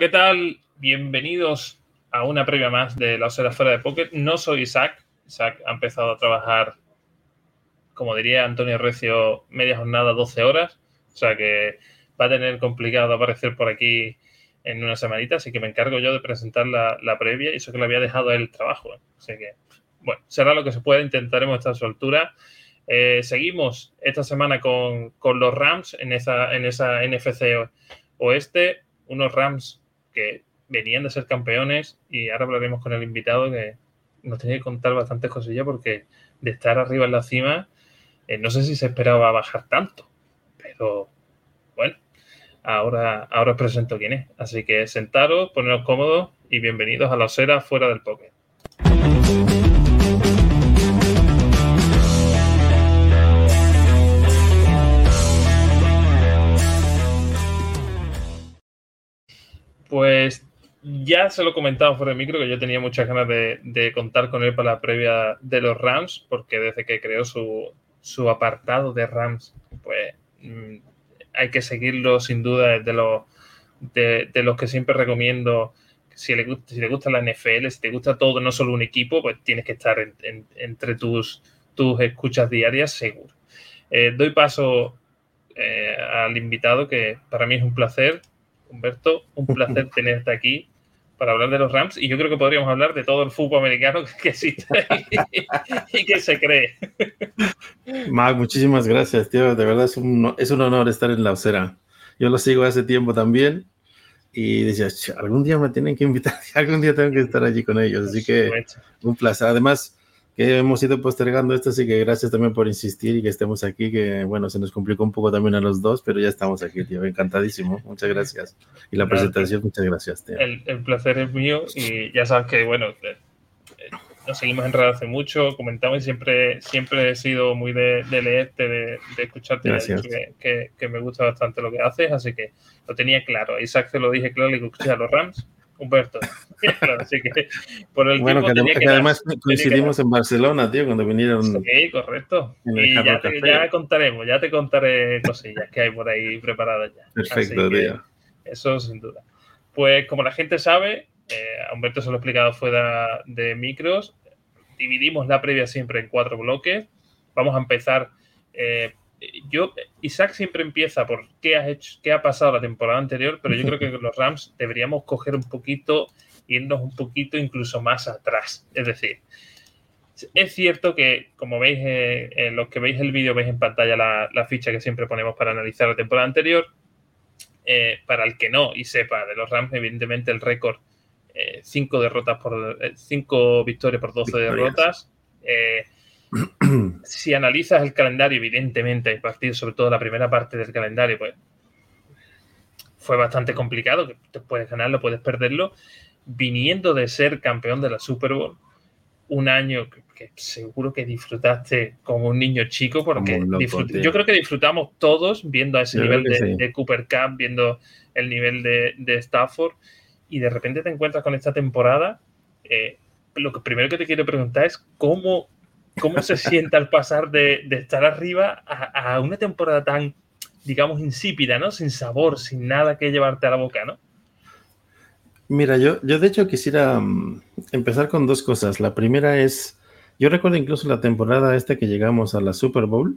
¿qué tal? Bienvenidos a una previa más de la Osera Fuera de Pocket. No soy Isaac. Isaac ha empezado a trabajar, como diría Antonio Recio, media jornada, 12 horas. O sea que va a tener complicado aparecer por aquí en una semanita. Así que me encargo yo de presentar la, previa y eso que le había dejado el trabajo. Así que, bueno, será lo que se pueda. Intentaremos estar a su altura. Eh, seguimos esta semana con, los Rams en esa, en esa NFC Oeste unos Rams que venían de ser campeones y ahora hablaremos con el invitado que nos tiene que contar bastantes cosillas porque de estar arriba en la cima, eh, no sé si se esperaba bajar tanto, pero bueno, ahora, ahora os presento quién es. Así que sentaros, poneros cómodos y bienvenidos a la osera fuera del poker. Pues ya se lo he comentado fuera de micro que yo tenía muchas ganas de, contar con él para la previa de los Rams, porque desde que creó su, apartado de Rams, pues mm, hay que seguirlo sin duda de los, de, los que siempre recomiendo. Si le, gusta, si le gusta la NFL, si te gusta todo, no solo un equipo, pues tienes que estar entre tus, tus escuchas diarias, seguro. Eh, doy paso eh, al invitado, que para mí es un placer. Humberto, un placer tenerte aquí para hablar de los Rams y yo creo que podríamos hablar de todo el fútbol americano que existe y, que se cree. Mac, muchísimas gracias, tío. De verdad es un, es un honor estar en la osera. Yo lo sigo hace tiempo también y decía, algún día me tienen que invitar, algún día tengo que estar allí con ellos. Así que un placer. Además, que hemos ido postergando esto, así que gracias también por insistir y que estemos aquí, que bueno, se nos complicó un poco también a los dos, pero ya estamos aquí, tío, encantadísimo, muchas gracias. Y la presentación, muchas gracias, tío. El, placer es mío y ya sabes que, bueno, eh, eh, nos seguimos en radio hace mucho, comentamos y siempre, siempre he sido muy de, leerte, de, escucharte, que, que, me gusta bastante lo que haces, así que lo tenía claro. Isaac se lo dije claro, le escuché a los Rams Humberto. Así que por el bueno, que, además coincidimos en Barcelona, tío, cuando vinieron. Sí, correcto. Y ya, ya, contaremos, ya te contaré cosillas que hay por ahí preparadas ya. Perfecto, tío. Eso sin duda. Pues como la gente sabe, eh, a Humberto se lo he explicado fuera de micros, dividimos la previa siempre en cuatro bloques. Vamos a empezar eh, yo, Isaac siempre empieza por qué has hecho, qué ha pasado la temporada anterior, pero yo creo que los Rams deberíamos coger un poquito, irnos un poquito incluso más atrás. Es decir, es cierto que, como veis, eh, en los que veis el vídeo, veis en pantalla la, ficha que siempre ponemos para analizar la temporada anterior. Eh, para el que no y sepa de los Rams, evidentemente el récord, 5 eh, derrotas por 5 victorias por 12 derrotas si analizas el calendario, evidentemente, el partido, sobre todo la primera parte del calendario, pues fue bastante complicado, que te puedes ganarlo, puedes perderlo, viniendo de ser campeón de la Super Bowl, un año que, seguro que disfrutaste como un niño chico, porque yo creo que disfrutamos todos viendo a ese nivel de, Cooper Cup, viendo el nivel de, Stafford, y de repente te encuentras con esta temporada. Eh, lo que primero que te quiero preguntar es cómo ¿Cómo se siente al pasar de, estar arriba a, una temporada tan, digamos, insípida, ¿no? Sin sabor, sin nada que llevarte a la boca, ¿no? Mira, yo, yo de hecho quisiera mm, empezar con dos cosas. La primera es, yo recuerdo incluso la temporada esta que llegamos a la Super Bowl,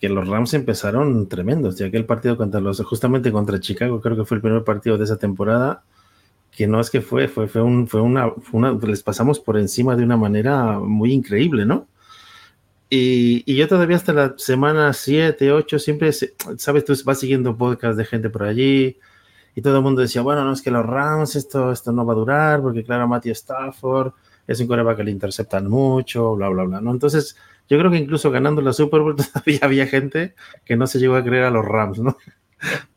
que los Rams empezaron tremendos, ya que el partido contra los, justamente contra Chicago, creo que fue el primer partido de esa temporada, que no es que fue, fue, fue, un, fue, una, fue una, les pasamos por encima de una manera muy increíble, ¿no? Y, yo todavía hasta la semana 7, 8, siempre, sabes, tú vas siguiendo podcasts de gente por allí y todo el mundo decía, bueno, no es que los Rams, esto, esto no va a durar porque claro, Matthew Stafford es un coreback que le interceptan mucho, bla, bla, bla, ¿no? Entonces, yo creo que incluso ganando la Super Bowl todavía había gente que no se llegó a creer a los Rams, ¿no?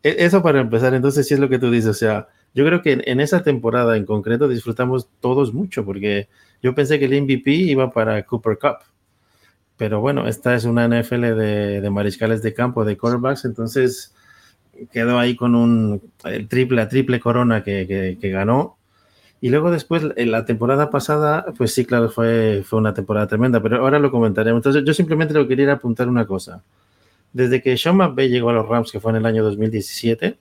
E, eso para empezar, entonces sí es lo que tú dices, o sea, yo creo que en esa temporada en concreto disfrutamos todos mucho porque yo pensé que el MVP iba para Cooper Cup pero bueno, esta es una NFL de, mariscales de campo, de quarterbacks, entonces quedó ahí con un triple, triple corona que, ganó. Y luego después, en la temporada pasada, pues sí, claro, fue, fue una temporada tremenda, pero ahora lo comentaremos. Entonces yo simplemente lo quería apuntar una cosa. Desde que Sean McVay llegó a los Rams, que fue en el año 2017,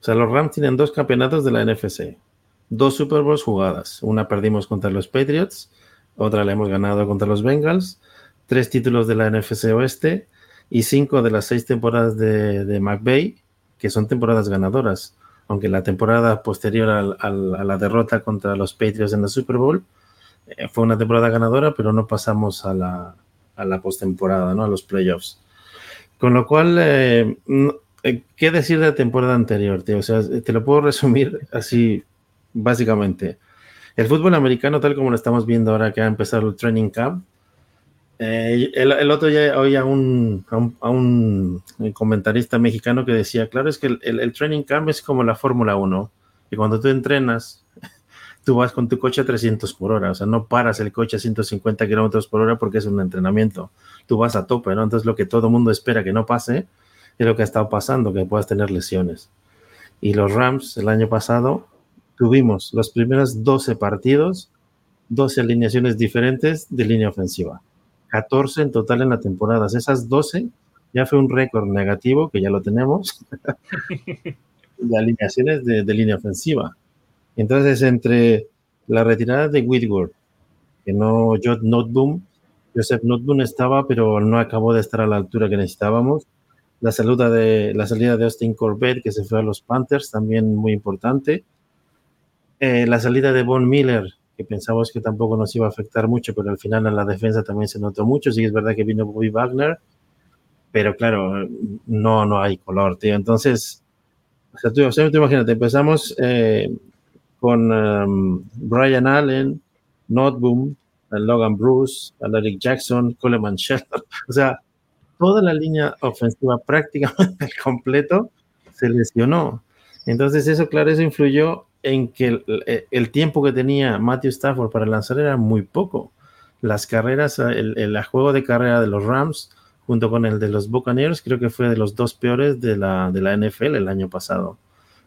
O sea, los Rams tienen dos campeonatos de la NFC, dos Super Bowls jugadas. Una perdimos contra los Patriots, otra la hemos ganado contra los Bengals, tres títulos de la NFC Oeste y cinco de las seis temporadas de, de McVay, que son temporadas ganadoras. Aunque la temporada posterior a la derrota contra los Patriots en la Super Bowl eh, fue una temporada ganadora, pero no pasamos a la, a la postemporada, ¿no? a los playoffs. Con lo cual, eh, ¿qué decir de la temporada anterior, tío? O sea, te lo puedo resumir así, básicamente. El fútbol americano, tal como lo estamos viendo ahora que ha empezado el training camp, eh, el, otro día oía a un, a un, comentarista mexicano que decía, claro, es que el, el training camp es como la Fórmula 1, y cuando tú entrenas, tú vas con tu coche a 300 por hora, o sea, no paras el coche a 150 kilómetros por hora porque es un entrenamiento, tú vas a tope, ¿no? Entonces lo que todo el mundo espera que no pase es lo que ha estado pasando, que puedas tener lesiones. Y los Rams el año pasado tuvimos los primeros 12 partidos, 12 alineaciones diferentes de línea ofensiva. 14 en total en la temporada. Esas 12 ya fue un récord negativo, que ya lo tenemos, de alineaciones de, línea ofensiva. Entonces, entre la retirada de Whitworth, que no, Joseph Notboom, Joseph Notboom estaba, pero no acabó de estar a la altura que necesitábamos. La, salida de, la salida de Austin Corbett, que se fue a los Panthers, también muy importante. Eh, la salida de Von Miller, que pensamos que tampoco nos iba a afectar mucho, pero al final en la defensa también se notó mucho. Sí, es verdad que vino Bobby Wagner, pero claro, no, no hay color, tío. Entonces, o sea, tú, imagínate, empezamos eh, con um, Brian Allen, Notboom, Logan Bruce, Eric Jackson, Coleman Shelton. O sea, toda la línea ofensiva prácticamente completo se lesionó. Entonces, eso, claro, eso influyó en que el, tiempo que tenía Matthew Stafford para lanzar era muy poco. Las carreras, el, el, juego de carrera de los Rams junto con el de los Buccaneers, creo que fue de los dos peores de la, de la NFL el año pasado.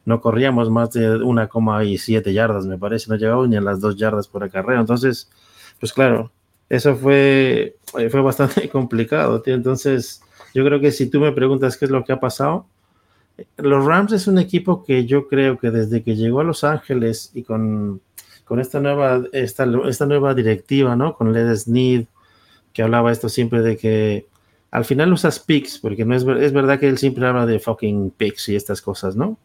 No corríamos más de 1,7 yardas, me parece, no llegamos ni a las dos yardas por carrera. Entonces, pues claro, eso fue, fue bastante complicado. Entonces, yo creo que si tú me preguntas qué es lo que ha pasado, los Rams es un equipo que yo creo que desde que llegó a Los Ángeles y con, con esta, nueva, esta, esta nueva directiva, ¿no? Con Led Sneed, que hablaba esto siempre de que al final usas picks, porque no es, es verdad que él siempre habla de fucking picks y estas cosas, ¿no?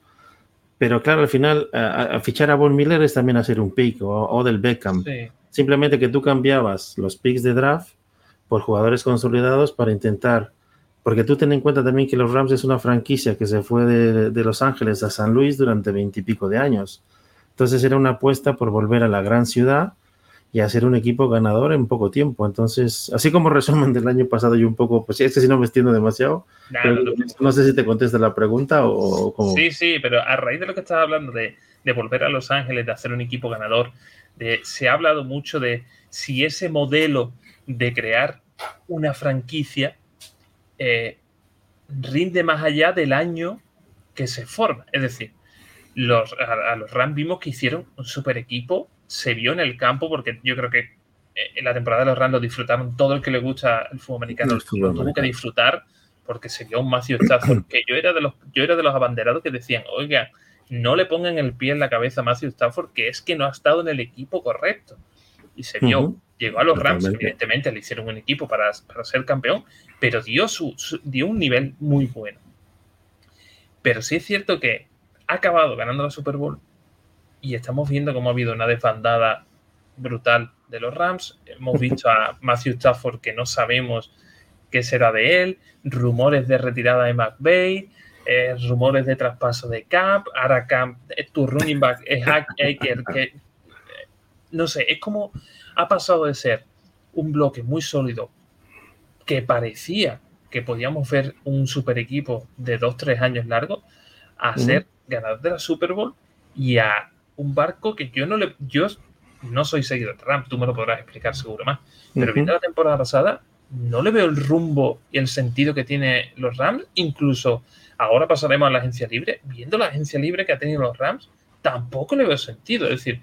Pero claro, al final, a, fichar a Von Miller es también hacer un pick o, del Beckham. Simplemente que tú cambiabas los picks de draft por jugadores consolidados para intentar porque tú ten en cuenta también que los Rams es una franquicia que se fue de, Los Ángeles a San Luis durante veintipico de años. Entonces era una apuesta por volver a la gran ciudad y hacer un equipo ganador en poco tiempo. Entonces, así como resumen del año pasado, yo un poco, pues este sí no me extiendo demasiado. no, sé si te contesta la pregunta o, cómo. Sí, sí, pero a raíz de lo que estaba hablando de, volver a Los Ángeles, de hacer un equipo ganador, de, se ha hablado mucho de si ese modelo de crear una franquicia eh, rinde más allá del año que se forma. Es decir, los, a, los Rams vimos que hicieron un super equipo, se vio en el campo, porque yo creo que eh, en la temporada de los Rams lo disfrutaron todo el que le gusta el fútbol americano, lo tuvo que disfrutar porque se vio un Matthew Stafford, que yo era de los, yo era de los abanderados que decían, oiga, no le pongan el pie en la cabeza a Matthew Stafford, que es que no ha estado en el equipo correcto. Y se vio. Llegó a los Rams, evidentemente le hicieron un equipo para, ser campeón, pero dio, su, dio un nivel muy bueno. Pero sí es cierto que ha acabado ganando la Super Bowl y estamos viendo cómo ha habido una desbandada brutal de los Rams. Hemos visto a Matthew Stafford que no sabemos qué será de él, rumores de retirada de McVeigh, eh, rumores de traspaso de Camp, ahora Camp, eh, tu running back es Hacker, que no sé, es como ha pasado de ser un bloque muy sólido que parecía que podíamos ver un super equipo de dos, tres años largo a ser ganador de la Super Bowl y a un barco que yo no le. Yo no soy seguidor de Rams, tú me lo podrás explicar seguro más. Pero viendo la temporada pasada, no le veo el rumbo y el sentido que tiene los Rams. Incluso ahora pasaremos a la agencia libre. Viendo la agencia libre que ha tenido los Rams, tampoco le veo sentido. Es decir,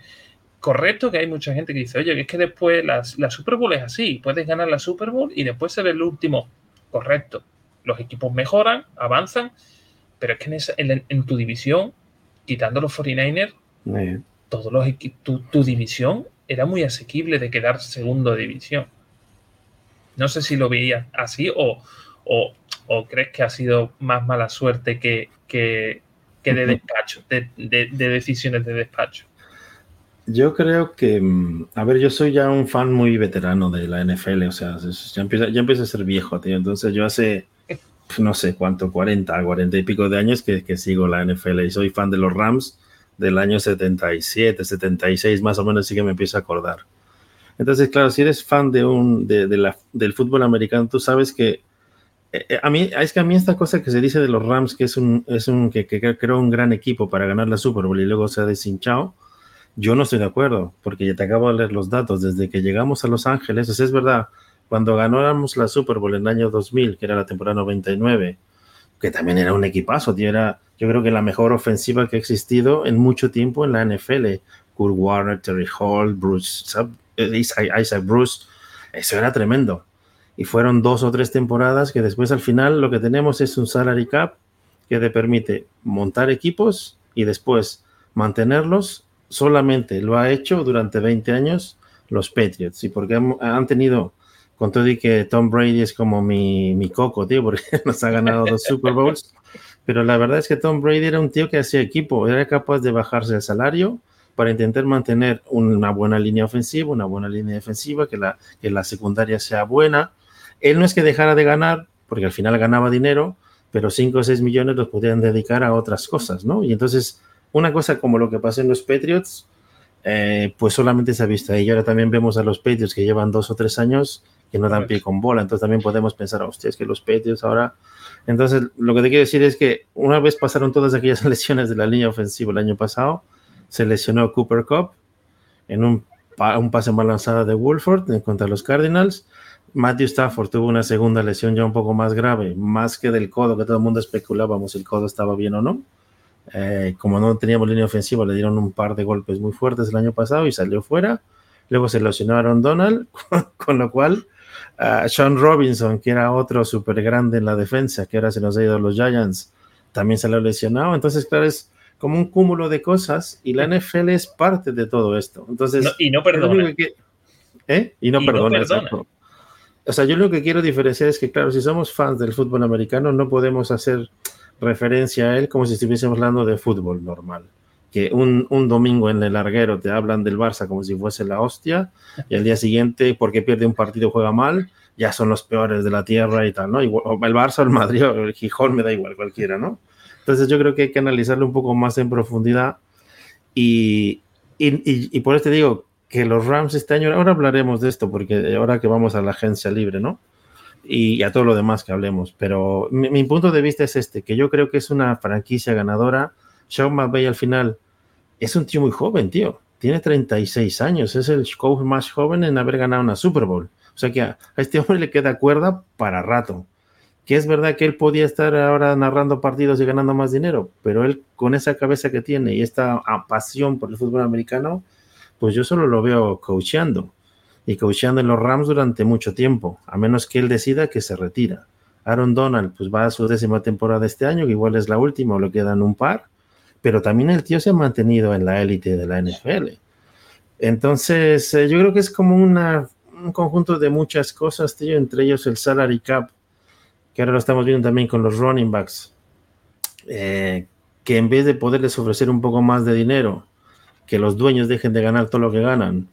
correcto que hay mucha gente que dice, oye, es que después la, Super Bowl es así, puedes ganar la Super Bowl y después ser el último. Correcto. Los equipos mejoran, avanzan, pero es que en, tu división quitando los 49ers, todos los tu, tu división era muy asequible de quedar segundo de división. No sé si lo veías así o, o, crees que ha sido más mala suerte que, que, de despacho, de, decisiones de despacho. Yo creo que, mm, a ver, yo soy ya un fan muy veterano de la NFL, o sea, ya empieza, ya a ser viejo, tío. Entonces yo hace, no sé cuánto, 40, 40 y pico de años que, que sigo la NFL y soy fan de los Rams del año 77, 76, más o menos, sí que me empiezo a acordar. Entonces, claro, si eres fan de un, de, la, del fútbol americano, tú sabes que eh, eh, a mí, es que a mí esta cosa que se dice de los Rams, que es un, es un que, que creó un gran equipo para ganar la Super Bowl y luego se ha deshinchado, yo no estoy de acuerdo, porque ya te acabo de leer los datos, desde que llegamos a Los Ángeles, es verdad, cuando ganamos la Super Bowl en el año 2000, que era la temporada 99, que también era un equipazo, tío, yo creo que la mejor ofensiva que ha existido en mucho tiempo en la NFL. Kurt Warner, Terry Hall, Bruce, Isaac Bruce, eso era tremendo. Y fueron dos o tres temporadas que después al final lo que tenemos es un salary cap que te permite montar equipos y después mantenerlos. Solamente lo ha hecho durante 20 años los Patriots y porque han, tenido, con todo y que Tom Brady es como mi, mi coco, tío, porque nos ha ganado dos Super Bowls pero la verdad es que Tom Brady era un tío que hacía equipo, era capaz de bajarse el salario para intentar mantener una buena línea ofensiva, una buena línea defensiva, que la, que la secundaria sea buena. Él no es que dejara de ganar, porque al final ganaba dinero, pero 5 o 6 millones los podían dedicar a otras cosas, ¿no? Y entonces, una cosa como lo que pasó en los Patriots, eh, pues solamente se ha visto ahí. Y ahora también vemos a los Patriots que llevan dos o tres años que no dan pie con bola. Entonces también podemos pensar, hostia, es que los Patriots ahora entonces, lo que te quiero decir es que una vez pasaron todas aquellas lesiones de la línea ofensiva el año pasado, se lesionó Cooper Cup en un, un pase mal lanzado de Wolford en contra los Cardinals. Matthew Stafford tuvo una segunda lesión ya un poco más grave, más que del codo, que todo el mundo especulábamos si el codo estaba bien o no. Eh, como no teníamos línea ofensiva, le dieron un par de golpes muy fuertes el año pasado y salió fuera. Luego se lesionó Aaron Donald, con lo cual sean Robinson, que era otro súper grande en la defensa, que ahora se nos ha ido a los Giants, también se lo ha lesionado. Entonces, claro, es como un cúmulo de cosas y la NFL es parte de todo esto. Entonces, y no perdona. ¿eh? Y no perdona, O sea, yo lo que quiero diferenciar es que, claro, si somos fans del fútbol americano, no podemos hacer referencia a él como si estuviésemos hablando de fútbol normal que un, un, domingo en el larguero te hablan del Barça como si fuese la hostia, y al día siguiente, porque pierde un partido juega mal, ya son los peores de la tierra y tal, ¿no? Igual, el Barça, el Madrid el Gijón, me da igual cualquiera, ¿no? Entonces yo creo que hay que analizarlo un poco más en profundidad y, y, y, por eso te digo que los Rams este año, ahora hablaremos de esto, porque ahora que vamos a la agencia libre, ¿no? Y, a todo lo demás que hablemos, pero mi, punto de vista es este, que yo creo que es una franquicia ganadora, Sean McVay al final es un tío muy joven, tío. Tiene 36 años, es el coach más joven en haber ganado una Super Bowl. O sea que a, este hombre le queda cuerda para rato. Que es verdad que él podía estar ahora narrando partidos y ganando más dinero, pero él con esa cabeza que tiene y esta pasión por el fútbol americano, pues yo solo lo veo coacheando y coacheando en los Rams durante mucho tiempo, a menos que él decida que se retira. Aaron Donald, pues va a su décima temporada este año, que igual es la última o le quedan un par pero también el tío se ha mantenido en la élite de la NFL. Entonces, eh, yo creo que es como un conjunto de muchas cosas, tío, entre ellos el salary cap, que ahora lo estamos viendo también con los running backs, eh, que en vez de poderles ofrecer un poco más de dinero, que los dueños dejen de ganar todo lo que ganan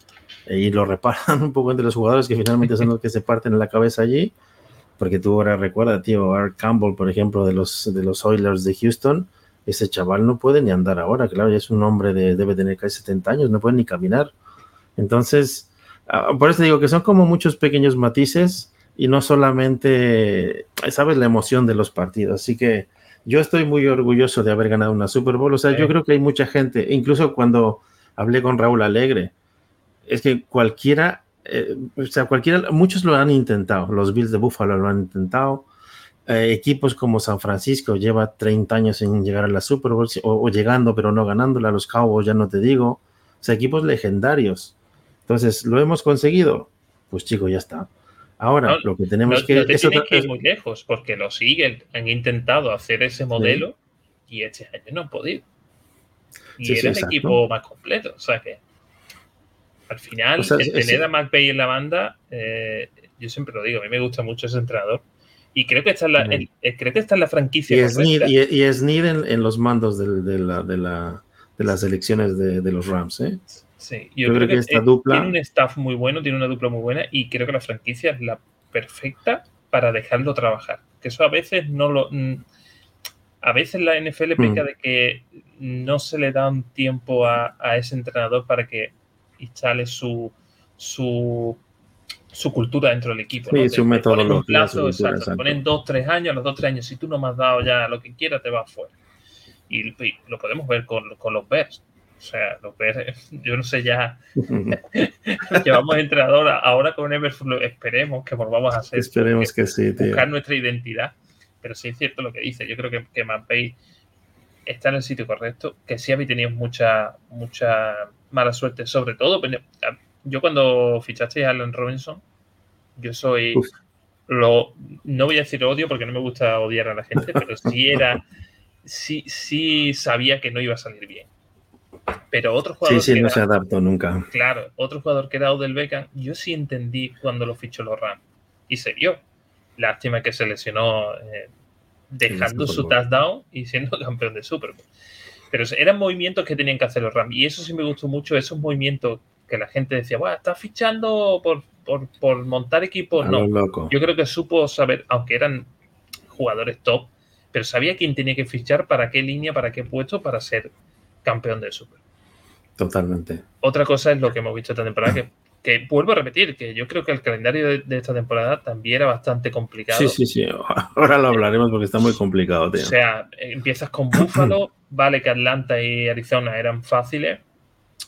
eh, y lo reparan un poco entre los jugadores que finalmente son los que se parten en la cabeza allí, porque tú ahora recuerda, tío, Art Campbell, por ejemplo, de los, de los Oilers de Houston, ese chaval no puede ni andar ahora, claro, ya es un hombre de, debe tener casi 70 años, no puede ni caminar. Entonces, ah, por eso digo que son como muchos pequeños matices y no solamente, sabes, la emoción de los partidos. Así que yo estoy muy orgulloso de haber ganado una Super Bowl. O sea, yo creo que hay mucha gente, incluso cuando hablé con Raúl Alegre, es que cualquiera, eh, o sea, cualquiera, muchos lo han intentado, los Bills de Buffalo lo han intentado, eh, equipos como San Francisco lleva 30 años en llegar a la Super Bowl o, llegando pero no ganándola, los Cowboys ya no te digo, o sea, equipos legendarios. Entonces, ¿lo hemos conseguido? Pues chico, ya está. Ahora, lo que tenemos que... No te que ir muy lejos, porque lo siguen, han intentado hacer ese modelo y este año no han podido. Y era el equipo más completo. O sea que al final, el tener a McVeigh en la banda, eh, yo siempre lo digo, a mí me gusta mucho ese entrenador. Y creo que está en la, eh, creo que está en la franquicia. Y es y, es en, los mandos de, la, de, la, de, las elecciones de, los Rams. ¿eh? Sí, yo, creo, que, esta dupla... tiene un staff muy bueno, tiene una dupla muy buena y creo que la franquicia es la perfecta para dejarlo trabajar. Que eso a veces no lo. Mm, a veces la NFL peca mm. de que no se le da un tiempo a, ese entrenador para que instale su, su, su cultura dentro del equipo. Sí, su método. plazo, exacto. Ponen dos, tres años, a los dos, tres años, si tú no me has dado ya lo que quieras, te vas fuera. Y, lo podemos ver con, con los Bears. O sea, los Bears, yo no sé ya. Llevamos entrenador ahora con Everflow. Esperemos que volvamos a hacer. Esperemos que, sí, Buscar nuestra identidad. Pero sí es cierto lo que dice. Yo creo que, que está en el sitio correcto. Que sí habéis tenido mucha, mucha mala suerte. Sobre todo, yo cuando fichaste a Alan Robinson, yo soy. Lo, no voy a decir odio porque no me gusta odiar a la gente, pero sí era. Sí, sí sabía que no iba a salir bien pero otro jugador. Sí, sí, no se adaptó nunca. Claro, otro jugador que era Odell Beckham, yo sí entendí cuando lo fichó los Rams. Y se vio. Lástima que se lesionó eh, dejando su touchdown y siendo campeón de Super Bowl. Pero eran movimientos que tenían que hacer los Rams. Y eso sí me gustó mucho, esos movimientos que la gente decía, bueno, está fichando por, por, montar equipos. no, yo creo que supo saber, aunque eran jugadores top, pero sabía quién tenía que fichar, para qué línea, para qué puesto, para ser campeón del Super. Totalmente. Otra cosa es lo que hemos visto esta temporada, que, que vuelvo a repetir, que yo creo que el calendario de, esta temporada también era bastante complicado. Sí, sí, sí. Ahora lo hablaremos porque está muy complicado, tío. O sea, empiezas con Buffalo, vale que Atlanta y Arizona eran fáciles,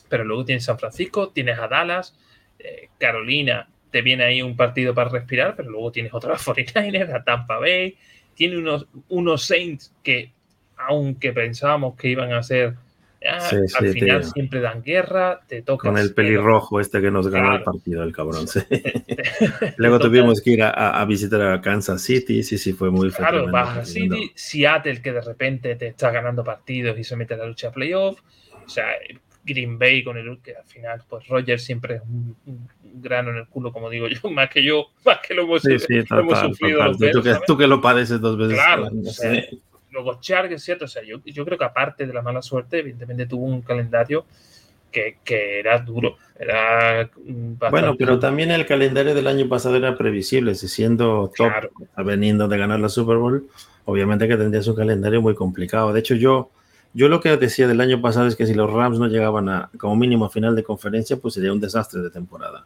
pero luego tienes San Francisco, tienes a Dallas, eh, Carolina, te viene ahí un partido para respirar, pero luego tienes otros 49ers, a Tampa Bay, tiene unos, unos Saints que, aunque pensábamos que iban a ser al final siempre dan guerra, te toca. Con el pelirrojo este que nos ganó el partido, el cabrón. Luego tuvimos que ir a, visitar a Kansas City, sí, sí, fue muy Claro, vas a City, Seattle que de repente te está ganando partidos y se mete a la lucha de playoff. O sea, Green Bay con el que al final, pues Roger siempre es un, grano en el culo, como digo yo, más que yo, más que lo hemos, sufrido. tú, que, lo padeces dos veces. Claro, luego Chark es cierto, o sea, yo, yo, creo que aparte de la mala suerte, evidentemente tuvo un calendario que, que era duro, era Bueno, pero también el calendario del año pasado era previsible, si siendo top, veniendo de ganar la Super Bowl, obviamente que tendría su calendario muy complicado. De hecho, yo, yo lo que decía del año pasado es que si los Rams no llegaban a como mínimo a final de conferencia, pues sería un desastre de temporada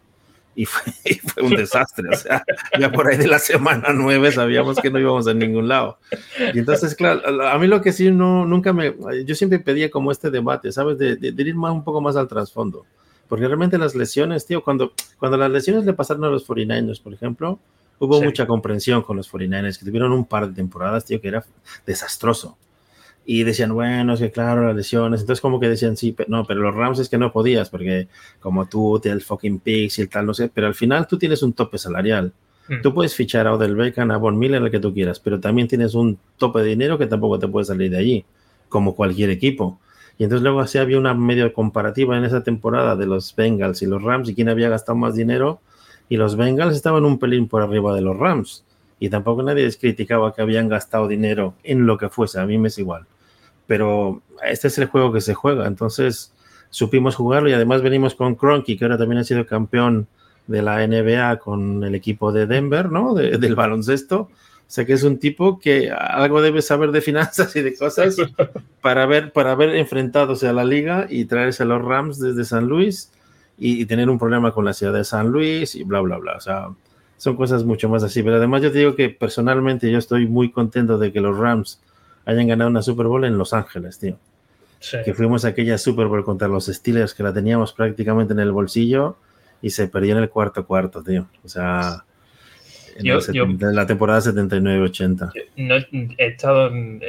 y fue, un desastre. O sea, ya por ahí de la semana nueve sabíamos que no íbamos a ningún lado. Y entonces, claro, a mí lo que sí, no, nunca me, yo siempre pedía como este debate, ¿sabes? De, de, ir más, un poco más al trasfondo. Porque realmente las lesiones, tío, cuando, cuando las lesiones le pasaron a los 49ers, por ejemplo, hubo mucha comprensión con los 49ers, que tuvieron un par de temporadas, tío, que era desastroso y decían, bueno, es que claro, las lesiones. Entonces, como que decían, sí, pero no, pero los Rams es que no podías, porque como tú, el fucking Pix y el tal, no sé, pero al final tú tienes un tope salarial. Hmm. Tú puedes fichar a Odell Beckham, a Von Miller, el que tú quieras, pero también tienes un tope de dinero que tampoco te puede salir de allí, como cualquier equipo. Y entonces luego así había una medio comparativa en esa temporada de los Bengals y los Rams y quién había gastado más dinero. Y los Bengals estaban un pelín por arriba de los Rams. Y tampoco nadie les criticaba que habían gastado dinero en lo que fuese. A mí me es igual pero este es el juego que se juega, entonces supimos jugarlo y además venimos con Cronky, que ahora también ha sido campeón de la NBA con el equipo de Denver, ¿no? del baloncesto. O sea que es un tipo que algo debe saber de finanzas y de cosas para haber, para haber enfrentadose a la liga y traerse a los Rams desde San Luis y, y, tener un problema con la ciudad de San Luis y bla, bla, bla. O sea, son cosas mucho más así. Pero además yo te digo que personalmente yo estoy muy contento de que los Rams hayan ganado una Super Bowl en Los Ángeles, tío. Que fuimos a aquella Super Bowl contra los Steelers que la teníamos prácticamente en el bolsillo y se perdió en el cuarto cuarto, tío. O sea, en, la temporada 79-80. No, he estado en,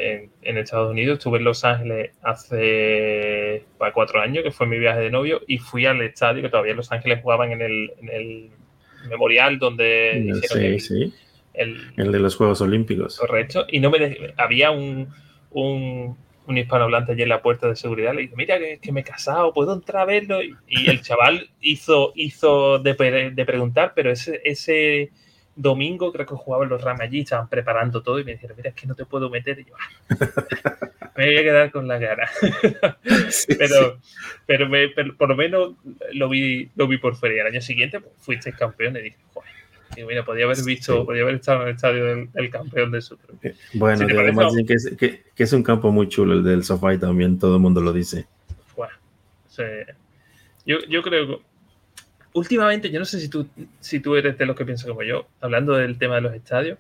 Estados Unidos, estuve en Los Ángeles hace cuatro años, que fue mi viaje de novio, y fui al estadio, que todavía Los Ángeles jugaban en el, en el memorial donde sí, sí el, de los Juegos Olímpicos. Correcto. Y no me había un, un, un hispanohablante allí en la puerta de seguridad. Le dije, mira, que, que me he casado, ¿puedo entrar a verlo? Y, el chaval hizo, hizo de, preguntar, pero ese, ese domingo creo que jugaban los Rams allí, estaban preparando todo y me dijeron, mira, es que no te puedo meter. Y yo, ah, me voy a quedar con la cara. pero, pero, por lo menos lo vi, lo vi por fuera. Y al año siguiente pues, fuiste campeón y dije, joder y mira, podía haber visto, podía haber estado en el estadio del, campeón de Super. Eh, bueno, además que es, que, es, un campo muy chulo el del sofá también todo el mundo lo dice. Bueno, yo, yo creo que últimamente, yo no sé si tú, si tú eres de los que piensas como yo, hablando del tema de los estadios,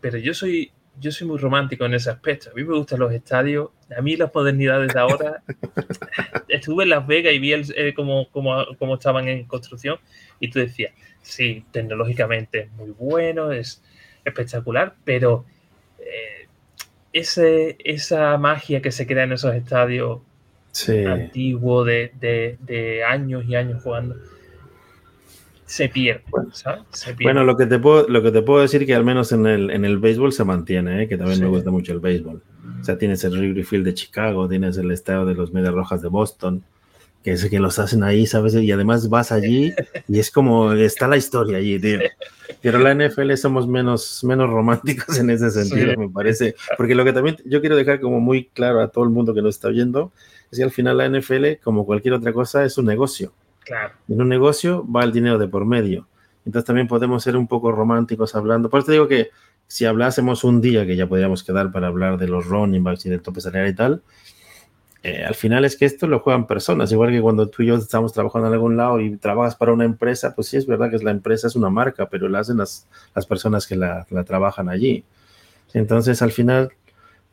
pero yo soy, yo soy muy romántico en ese aspecto. A mí me gustan los estadios, a mí las modernidades de ahora. Estuve en Las Vegas y vi eh, cómo, cómo estaban en construcción y tú decías, sí, tecnológicamente es muy bueno, es espectacular, pero eh, ese, esa magia que se crea en esos estadios antiguos de, años y años jugando, se pierde, bueno, lo que te puedo, lo que te puedo decir que al menos en el, en el béisbol se mantiene, ¿eh? que también me gusta mucho el béisbol. O sea, tienes el Wrigley Field de Chicago, tienes el estadio de los Medias Rojas de Boston, que es que los hacen ahí, ¿sabes? Y además vas allí y es como, está la historia allí, tío. Pero la NFL somos menos, menos románticos en ese sentido, me parece. Porque lo que también yo quiero dejar como muy claro a todo el mundo que nos está oyendo, es que al final la NFL, como cualquier otra cosa, es un negocio. Claro. En un negocio va el dinero de por medio. Entonces también podemos ser un poco románticos hablando. Por eso te digo que si hablásemos un día, que ya podríamos quedar para hablar de los running backs y del tope salarial y tal, eh, al final es que esto lo juegan personas, igual que cuando tú y yo estamos trabajando en algún lado y trabajas para una empresa, pues sí es verdad que la empresa es una marca, pero la hacen las, las personas que la, la, trabajan allí. Entonces, al final,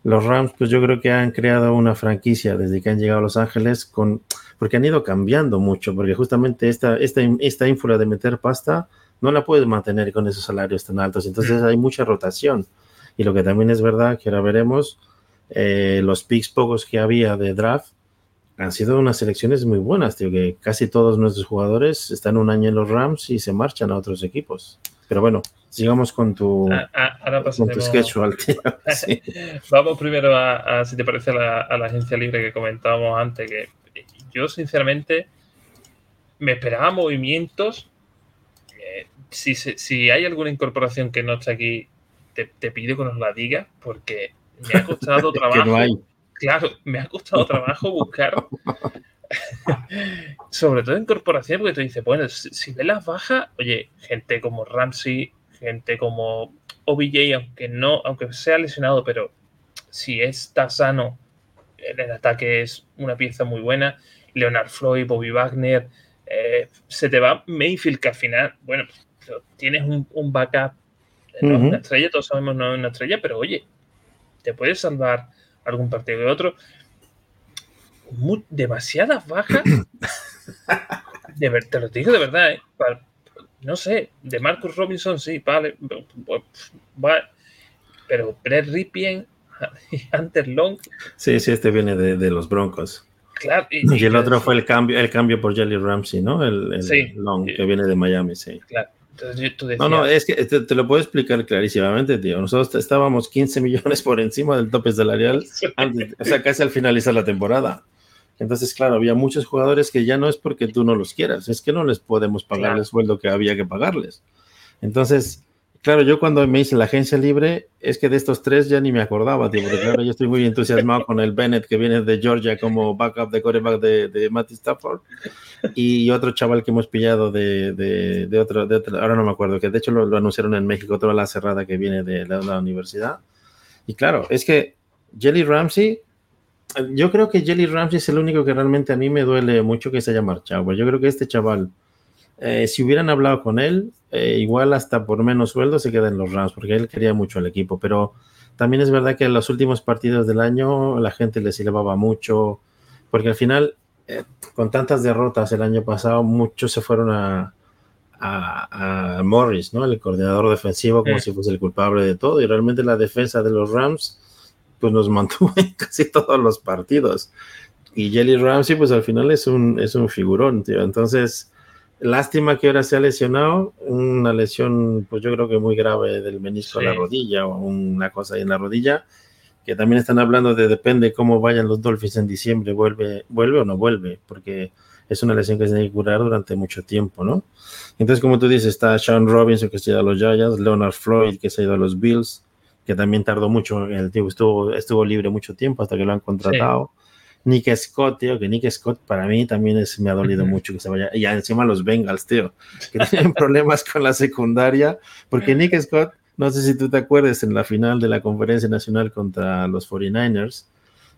los Rams, pues yo creo que han creado una franquicia desde que han llegado a Los Ángeles, con, porque han ido cambiando mucho, porque justamente esta, esta, esta ínfula de meter pasta no la puedes mantener con esos salarios tan altos, entonces hay mucha rotación. Y lo que también es verdad, que ahora veremos, eh, los picks pocos que había de draft han sido unas selecciones muy buenas, tío, que casi todos nuestros jugadores están un año en los Rams y se marchan a otros equipos. Pero bueno, sigamos con tu, ah, ah, con tu schedule, Vamos primero a, si te parece, a la, agencia libre que comentábamos antes, que yo sinceramente me esperaba movimientos. Eh, si, si, hay alguna incorporación que no está aquí, te, te pido que nos la diga, porque me ha costado trabajo. Claro, me ha costado trabajo buscar. sobre todo en corporación, porque tú dices, bueno, si, ves las bajas, oye, gente como Ramsey, gente como OBJ, aunque no, aunque sea lesionado, pero si está sano, en el ataque es una pieza muy buena. Leonard Floyd, Bobby Wagner, eh, se te va Mayfield, que al final, bueno, tienes un, backup, no es una estrella, todos sabemos no es una estrella, pero oye, te puedes salvar algún partido de otro. demasiadas bajas. de te lo digo de verdad, ¿eh? no sé, de Marcus Robinson sí, vale, pero Brett Ripien y Hunter Long. Sí, sí, este viene de, los Broncos. Claro, y, el otro fue el cambio, el cambio por Jelly Ramsey, ¿no? El, Long, que viene de Miami, sí. Claro no, no, es que te, lo puedo explicar clarísimamente, tío. Nosotros estábamos 15 millones por encima del tope salarial, o sea, casi al finalizar la temporada. Entonces, claro, había muchos jugadores que ya no es porque tú no los quieras, es que no les podemos pagar el sueldo que había que pagarles. Entonces, Claro, yo cuando me hice la agencia libre, es que de estos tres ya ni me acordaba, tío, porque claro, yo estoy muy entusiasmado con el Bennett que viene de Georgia como backup de coreback de, de Stafford y otro chaval que hemos pillado de, de, de, otro, de otro, ahora no me acuerdo, que de hecho lo, anunciaron en México, toda la cerrada que viene de la, universidad. Y claro, es que Jelly Ramsey, yo creo que Jelly Ramsey es el único que realmente a mí me duele mucho que se haya marchado. Yo creo que este chaval eh, si hubieran hablado con él, eh, igual hasta por menos sueldo se queda en los Rams, porque él quería mucho al equipo, pero también es verdad que en los últimos partidos del año la gente le silbaba mucho, porque al final, eh, con tantas derrotas el año pasado, muchos se fueron a, a, Morris, ¿no? El coordinador defensivo, como si fuese el culpable de todo, y realmente la defensa de los Rams, pues nos mantuvo en casi todos los partidos. Y Jelly Ramsey, pues al final es un, es un figurón, tío. Entonces, Lástima que ahora se ha lesionado, una lesión, pues yo creo que muy grave del menisco de la rodilla o una cosa ahí en la rodilla, que también están hablando de depende cómo vayan los Dolphins en diciembre, vuelve, vuelve o no vuelve, porque es una lesión que se tiene que curar durante mucho tiempo, ¿no? Entonces, como tú dices, está Sean Robinson, que se ha ido a los Giants, Leonard Floyd, que se ha ido a los Bills, que también tardó mucho, el tío estuvo, estuvo libre mucho tiempo hasta que lo han contratado. Nick Scott, tío, que Nick Scott para mí también es, me ha dolido mucho que se vaya. Y encima los Bengals, tío, que tienen problemas con la secundaria, porque Nick Scott, no sé si tú te acuerdas, en la final de la conferencia nacional contra los 49ers,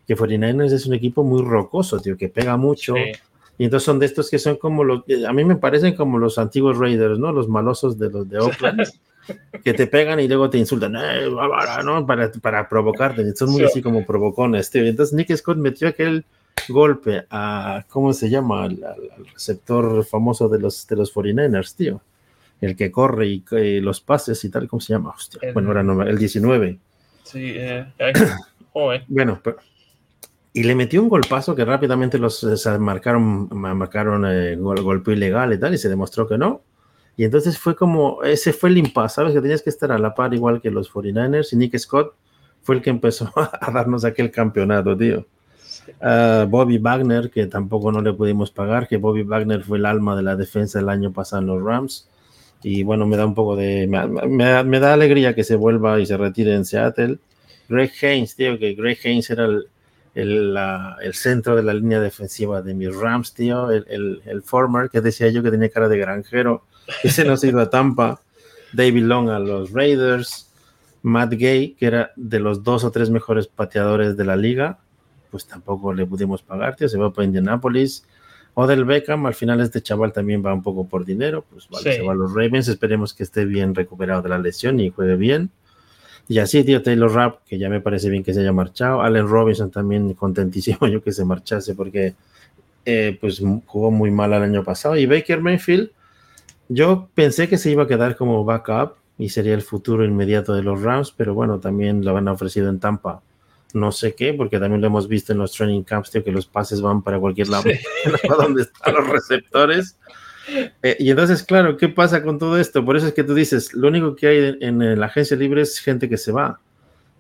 que 49ers es un equipo muy rocoso, tío, que pega mucho. Y entonces son de estos que son como los, a mí me parecen como los antiguos Raiders, ¿no? Los malosos de los de Oakland. Que te pegan y luego te insultan, eh, ¿no? Para, para provocarte. Son muy así como provocones, tío. entonces Nick Scott metió aquel golpe a, ¿cómo se llama? Al, receptor famoso de los, de los 49ers, tío. El que corre y, los pases y tal, ¿cómo se llama? Hostia. bueno, ahora no, el 19. Sí, eh, bueno, pero, y le metió un golpazo que rápidamente los marcaron, marcaron eh, golpe ilegal y tal, y se demostró que no. Y entonces fue como, ese fue el impasse, ¿sabes? Que tenías que estar a la par igual que los 49ers y Nick Scott fue el que empezó a darnos aquel campeonato, tío. Ah, Bobby Wagner, que tampoco no le pudimos pagar, que Bobby Wagner fue el alma de la defensa el año pasado en los Rams. Y bueno, me da un poco de. Me, me, da alegría que se vuelva y se retire en Seattle. Greg Haynes, tío, que Greg Haynes era el, el, el centro de la línea defensiva de mis Rams, tío. El, el, el former, que decía yo que tenía cara de granjero ese nos ido a Tampa. David Long a los Raiders. Matt Gay, que era de los dos o tres mejores pateadores de la liga, pues tampoco le pudimos pagar, tío. Se va para Indianapolis. Odell Beckham, al final este chaval también va un poco por dinero, pues vale, se va a los Ravens. Esperemos que esté bien recuperado de la lesión y juegue bien. Y así, tío, Taylor Rapp, que ya me parece bien que se haya marchado. Allen Robinson también contentísimo yo que se marchase porque eh, pues jugó muy mal el año pasado. Y Baker Mayfield, yo pensé que se iba a quedar como backup y sería el futuro inmediato de los Rams, pero bueno, también lo han ofrecido en Tampa. No sé qué, porque también lo hemos visto en los training camps, tío, que los pases van para cualquier lado, donde están los receptores. Eh, y entonces, claro, ¿qué pasa con todo esto? Por eso es que tú dices, lo único que hay en, la agencia libre es gente que se va.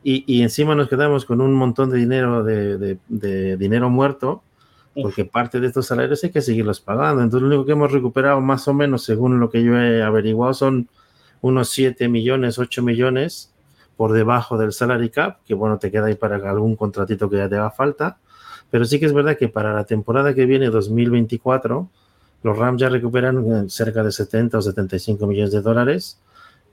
Y, y encima nos quedamos con un montón de dinero, de, de dinero muerto, porque parte de estos salarios hay que seguirlos pagando. Entonces, lo único que hemos recuperado, más o menos, según lo que yo he averiguado, son unos 7 millones, 8 millones por debajo del salary cap, que bueno, te queda ahí para algún contratito que ya te haga falta. Pero sí que es verdad que para la temporada que viene, 2024, los Rams ya recuperan eh, cerca de 70 o 75 millones de dólares,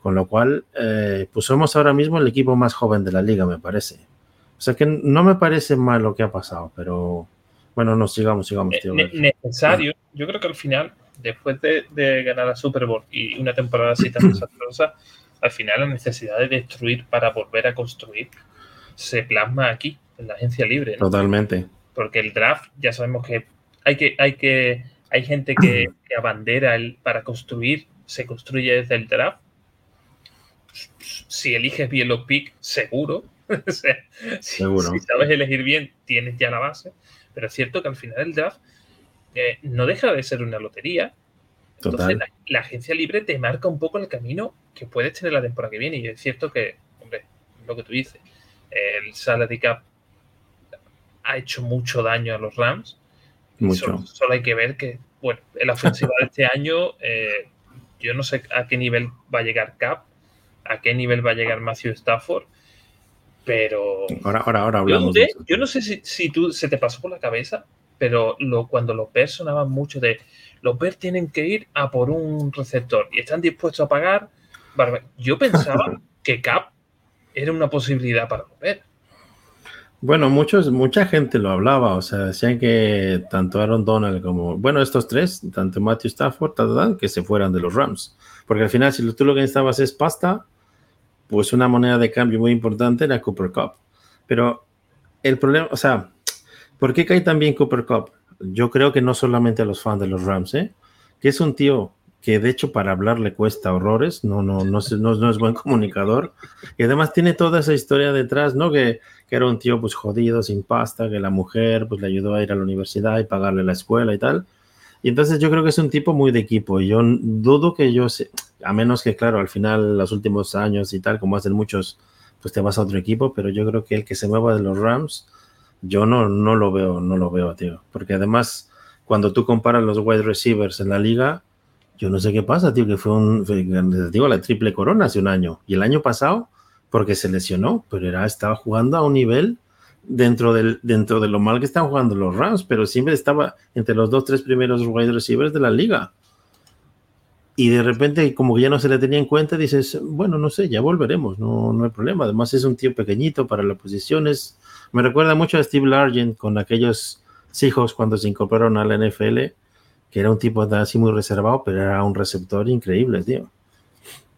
con lo cual, eh, pues somos ahora mismo el equipo más joven de la liga, me parece. O sea que no me parece mal lo que ha pasado, pero bueno, no, sigamos, sigamos. Tío, necesario. Yo creo que al final, después de, ganar la Super Bowl y una temporada así tan desastrosa, al final la necesidad de destruir para volver a construir se plasma aquí, en la agencia libre. Totalmente. Porque el draft, ya sabemos que hay que, hay que, hay gente que, abandera el para construir, se construye desde el draft. Si eliges bien los picks, seguro. seguro. si sabes elegir bien, tienes ya la base pero es cierto que al final el draft eh, no deja de ser una lotería. Entonces la, agencia libre te marca un poco el camino que puedes tener la temporada que viene. Y es cierto que, hombre, lo que tú dices, el salary cap ha hecho mucho daño a los Rams. Mucho. Solo, hay que ver que, bueno, en la ofensiva de este año, eh, yo no sé a qué nivel va a llegar Cap, a qué nivel va a llegar Matthew Stafford pero. Ahora, ahora, ahora hablamos. Yo, yo no sé si, si, tú se te pasó por la cabeza, pero lo, cuando los Bears sonaban mucho de los Bears tienen que ir a por un receptor y están dispuestos a pagar. Yo pensaba que Cap era una posibilidad para los Bears. Bueno, muchos, mucha gente lo hablaba, o sea, decían que tanto Aaron Donald como, bueno, estos tres, tanto Matthew Stafford, que se fueran de los Rams. Porque al final, si tú lo que necesitabas es pasta, pues una moneda de cambio muy importante era Cooper Cup. Pero el problema, o sea, ¿por qué cae también Cooper Cup? Yo creo que no solamente a los fans de los Rams, ¿eh? que es un tío que de hecho para hablar le cuesta horrores, no, no, no, no, no es buen comunicador, y además tiene toda esa historia detrás, ¿no? Que, que, era un tío pues jodido, sin pasta, que la mujer pues le ayudó a ir a la universidad y pagarle la escuela y tal, y entonces yo creo que es un tipo muy de equipo. Y yo dudo que yo, a menos que, claro, al final, los últimos años y tal, como hacen muchos pues te vas a otro equipo, pero yo creo que el que se mueva de los Rams, yo no, no lo veo, no lo veo, tío. Porque además, cuando tú comparas los wide receivers en la liga, yo no sé qué pasa, tío, que fue un, digo, la triple corona hace un año. Y el año pasado, porque se lesionó, pero era, estaba jugando a un nivel dentro, del, dentro de lo mal que están jugando los Rams, pero siempre estaba entre los dos, tres primeros wide receivers de la liga. Y de repente, como que ya no se le tenía en cuenta, dices, bueno, no sé, ya volveremos, no, no hay problema. Además, es un tío pequeñito para las posiciones. Me recuerda mucho a Steve Largent con aquellos hijos cuando se incorporaron a la NFL, que era un tipo así muy reservado, pero era un receptor increíble, tío.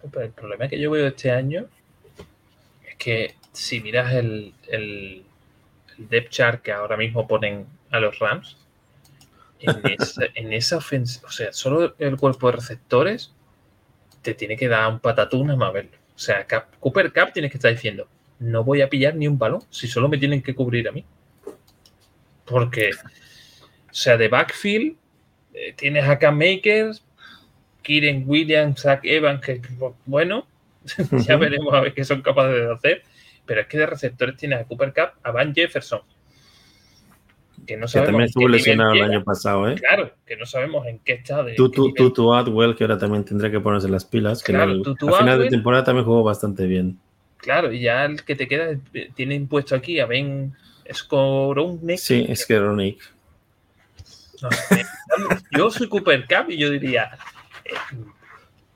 el problema que yo veo este año es que si miras el, el depth chart que ahora mismo ponen a los Rams, en esa, ofensiva, o sea, solo el cuerpo de receptores te tiene que dar un patatún a Mabel. O sea, Cooper Cup tiene que estar diciendo, no voy a pillar ni un balón si solo me tienen que cubrir a mí. Porque, o sea, de backfield eh, tienes a Cam Makers, Kieran Williams, Zach Evans, que bueno, ya veremos a ver qué son capaces de hacer. Pero es que de receptores tienes a Cooper Cup, a Van Jefferson, que no sabemos. Que también estuvo lesionado el año pasado, ¿eh? Claro, que no sabemos en qué estado. Tú, tú, tú, tú, Adwell, que ahora también tendrá que ponerse las pilas. Que claro, tú, tú, a final de temporada también jugó bastante bien. Claro, y ya el que te queda tiene impuesto aquí a Ben Skoronik. Sí, Skoronik. No, yo soy Cooper Cup y yo diría, eh,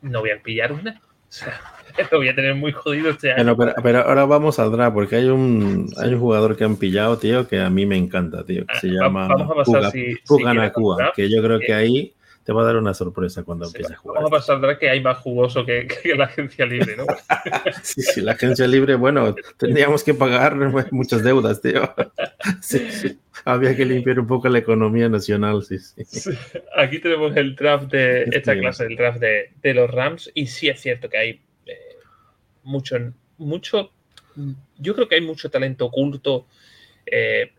no voy a pillar una. O sea, lo voy a tener muy jodido este año. pero, ahora vamos al draft, porque hay un, hay un jugador que han pillado, tío, que a mí me encanta, tío, que se llama vamos a pasar Puga, que yo creo que eh, ahí te va a dar una sorpresa cuando empieces a jugar. Vamos a pasar al draft que hay más jugoso que, la agencia libre, ¿no? sí, sí, la agencia libre, bueno, tendríamos que pagar muchas deudas, tío. Sí, Había que limpiar un poco la economía nacional, sí, sí. Aquí tenemos el draft de esta clase, el draft de, de los Rams, y sí es cierto que hay mucho, mucho, yo creo que hay mucho talento oculto. Eh,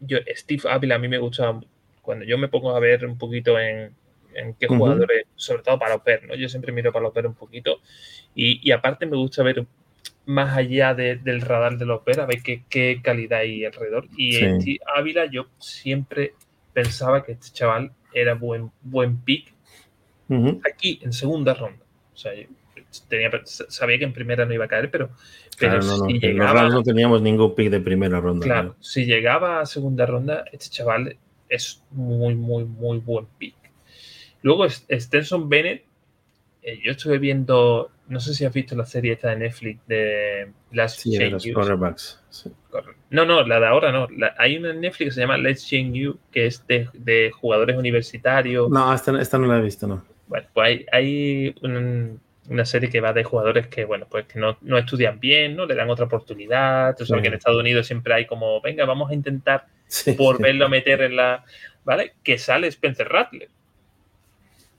yo Steve Ávila a mí me gusta cuando yo me pongo a ver un poquito en, en qué jugadores, sobre todo para Oper, ¿no? Yo siempre miro para Oper un poquito y, aparte me gusta ver más allá del radar de Oper, a ver qué, qué, calidad hay alrededor. Y Steve Ávila yo siempre pensaba que este chaval era buen, buen pick aquí en segunda ronda. O sea, tenía, sabía que en primera no iba a caer, pero, pero si llegaba. no teníamos ningún pick de primera ronda. Claro, si llegaba a segunda ronda, este chaval es muy, muy, muy buen pick. Luego, Stenson Bennett, eh, yo estuve viendo, no sé si has visto la serie esta de Netflix de Last sí, los No, no, la de ahora no. hay una en Netflix que se llama Let's Change You, que es de, jugadores universitarios. No, esta, esta, no la he visto, no. Bueno, pues hay, hay un, una serie que va de jugadores que, bueno, pues que no, estudian bien, ¿no? Le dan otra oportunidad. Tú sabes que en Estados Unidos siempre hay como, venga, vamos a intentar volverlo a meter en la. ¿Vale? Que sale Spencer Rattler.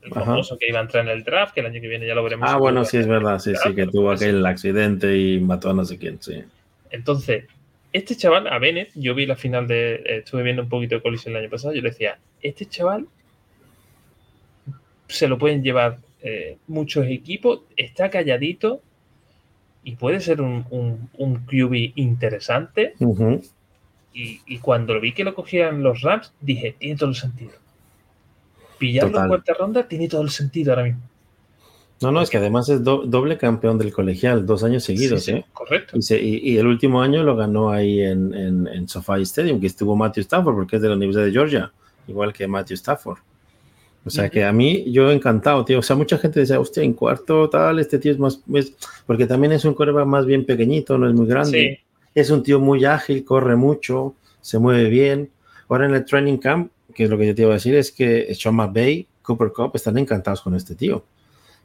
El famoso que iba a entrar en el draft, que el año que viene ya lo veremos. Ah, bueno, sí, es verdad, sí, sí, que tuvo aquel accidente y mató a no sé quién, sí. Entonces, este chaval, a Bennett, yo vi la final de. Eh, estuve viendo un poquito de colisión el año pasado, yo le decía, este chaval se lo pueden llevar eh, muchos equipos, está calladito y puede ser un, un, QB interesante. y, cuando vi que lo cogían los Rams, dije, tiene todo el sentido. Pillarlo en cuarta ronda tiene todo el sentido ahora mismo. No, no, es que además es doble campeón del colegial, dos años seguidos, ¿eh? Correcto. Y, el último año lo ganó ahí en, en, en SoFi Stadium, que estuvo Matthew Stafford, porque es de la Universidad de Georgia, igual que Matthew Stafford. O sea que a mí, yo encantado, tío. O sea, mucha gente dice, hostia, en cuarto tal, este tío es más. porque también es un coreba más bien pequeñito, no es muy grande. Es un tío muy ágil, corre mucho, se mueve bien. Ahora en el training camp, que es lo que yo te iba a decir, es que Sean McVay, Cooper Cup están encantados con este tío.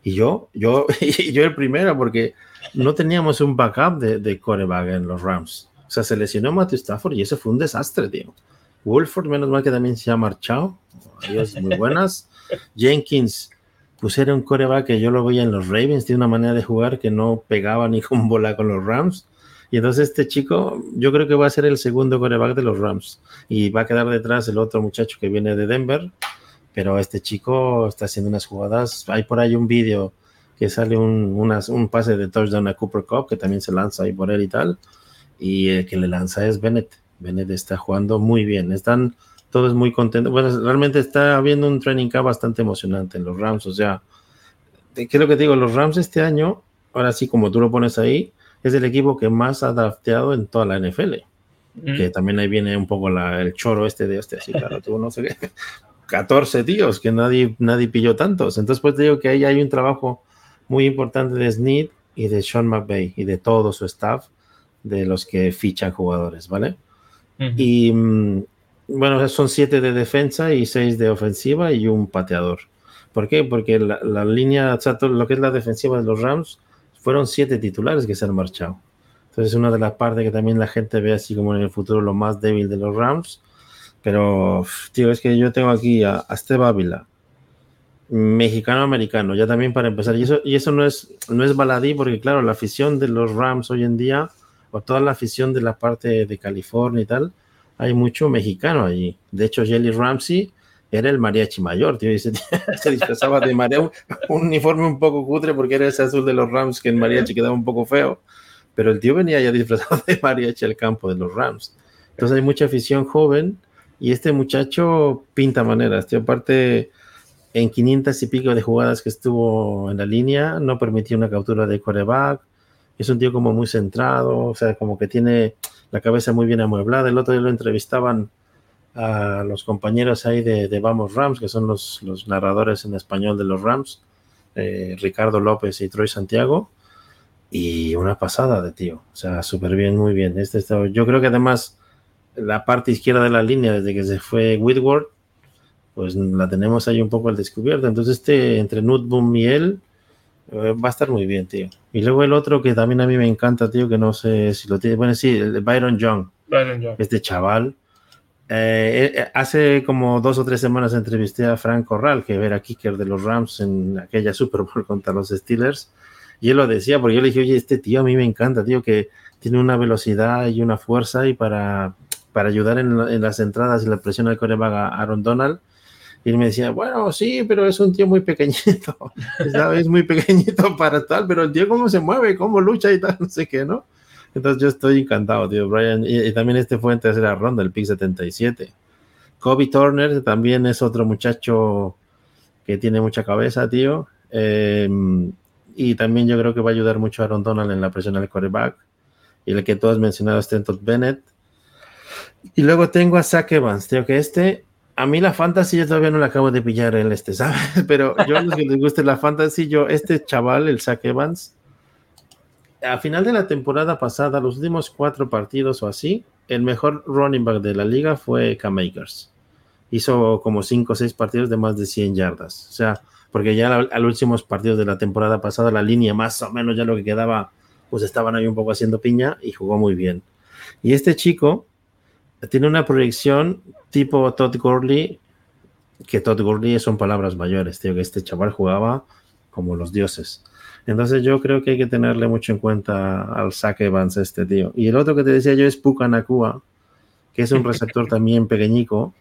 Y yo, yo, yo el primero, porque no teníamos un backup de, de coreback en los Rams. O sea, se lesionó Matthew Stafford y eso fue un desastre, tío. Wolford, menos mal que también se ha marchado. Adiós, muy buenas. Jenkins, pues era un coreback que yo lo veía en los Ravens, tiene una manera de jugar que no pegaba ni con bola con los Rams. Y entonces este chico, yo creo que va a ser el segundo coreback de los Rams. Y va a quedar detrás el otro muchacho que viene de Denver. Pero este chico está haciendo unas jugadas. Hay por ahí un vídeo que sale un, un pase de touchdown a Cooper Cup, que también se lanza ahí por él y tal, y el que le lanza es Bennett. Bennett está jugando muy bien, están todos muy contentos. Bueno, realmente está habiendo un training camp bastante emocionante en los Rams, o sea, ¿qué es lo que te digo? Los Rams este año, ahora sí, como tú lo pones ahí, es el equipo que más ha drafteado en toda la NFL. Que también ahí viene un poco el choro este de este, así, claro, tú no sé qué. 14 tíos, que nadie, nadie pilló tantos. Entonces, pues te digo que ahí hay un trabajo muy importante de Snead y de Sean McVay y de todo su staff, de los que fichan jugadores, ¿vale? Y mm, bueno, son siete de defensa y seis de ofensiva y un pateador. ¿Por qué? Porque la, línea, o sea, lo que es la defensiva de los Rams, fueron siete titulares que se han marchado. Entonces, una de las partes que también la gente ve así como en el futuro lo más débil de los Rams. Pero, tío, es que yo tengo aquí a, a Steve Ávila, mexicano-americano, ya también para empezar. Y eso, y eso no, es, no es baladí, porque claro, la afición de los Rams hoy en día, o toda la afición de la parte de California y tal, hay mucho mexicano allí. De hecho, Jelly Ramsey era el mariachi mayor, tío, se, disfrazaba de mariachi, un, uniforme un poco cutre porque era ese azul de los Rams que en mariachi quedaba un poco feo, pero el tío venía ya disfrazado de mariachi al campo de los Rams. Entonces hay mucha afición joven y este muchacho pinta maneras, tío, aparte en 500 y pico de jugadas que estuvo en la línea, no permitió una captura de coreback, es un tío como muy centrado, o sea, como que tiene la cabeza muy bien amueblada. El otro día lo entrevistaban a los compañeros ahí de, Vamos Rams, que son los, narradores en español de los Rams, eh, Ricardo López y Troy Santiago, y una pasada de tío, o sea, súper bien, muy bien. Este, yo creo que además la parte izquierda de la línea, desde que se fue Whitworth, pues la tenemos ahí un poco al descubierto. Entonces, este entre Nutboom y él va a estar muy bien, tío. Y luego el otro que también a mí me encanta, tío, que no sé si lo tiene. Bueno, sí, el de Byron Young. Byron Young. Este chaval eh, eh, hace como dos o tres semanas entrevisté a Frank Corral, que era kicker de los Rams en aquella Super Bowl contra los Steelers. Y él lo decía, porque yo le dije, oye, este tío a mí me encanta, tío, que tiene una velocidad y una fuerza y para, para ayudar en, las entradas y la presión al coreback a Aaron Donald. Y me decía, bueno, sí, pero es un tío muy pequeñito, es muy pequeñito para tal, pero el tío cómo se mueve, cómo lucha y tal, no sé qué, ¿no? Entonces yo estoy encantado, tío. Brian, y, también este fue en tercera ronda, el pick 77. Kobe Turner también es otro muchacho que tiene mucha cabeza, tío. Em, y también yo creo que va a ayudar mucho a Aaron Donald en la presión al quarterback. Y el que tú has mencionado es Stenton Bennett. Y luego tengo a Zach Evans, tío, que este, a mí la fantasy yo todavía no la acabo de pillar en este, ¿sabes? Pero yo los que les guste la fantasy, yo, este chaval, el Zach Evans, a final de la temporada pasada, los últimos cuatro partidos o así, el mejor running back de la liga fue K-Makers. Hizo como cinco o seis partidos de más de 100 yardas. O sea, porque ya a los últimos partidos de la temporada pasada, la línea más o menos ya lo que quedaba, pues estaban ahí un poco haciendo piña y jugó muy bien. Y este chico tiene una proyección tipo Todd Gurley, que Todd Gurley son palabras mayores, tío, que este chaval jugaba como los dioses. Entonces yo creo que hay que tenerle mucho en cuenta al Zach Evans este tío. Y el otro que te decía yo es Puka Nakua, que es un receptor también pequeñico,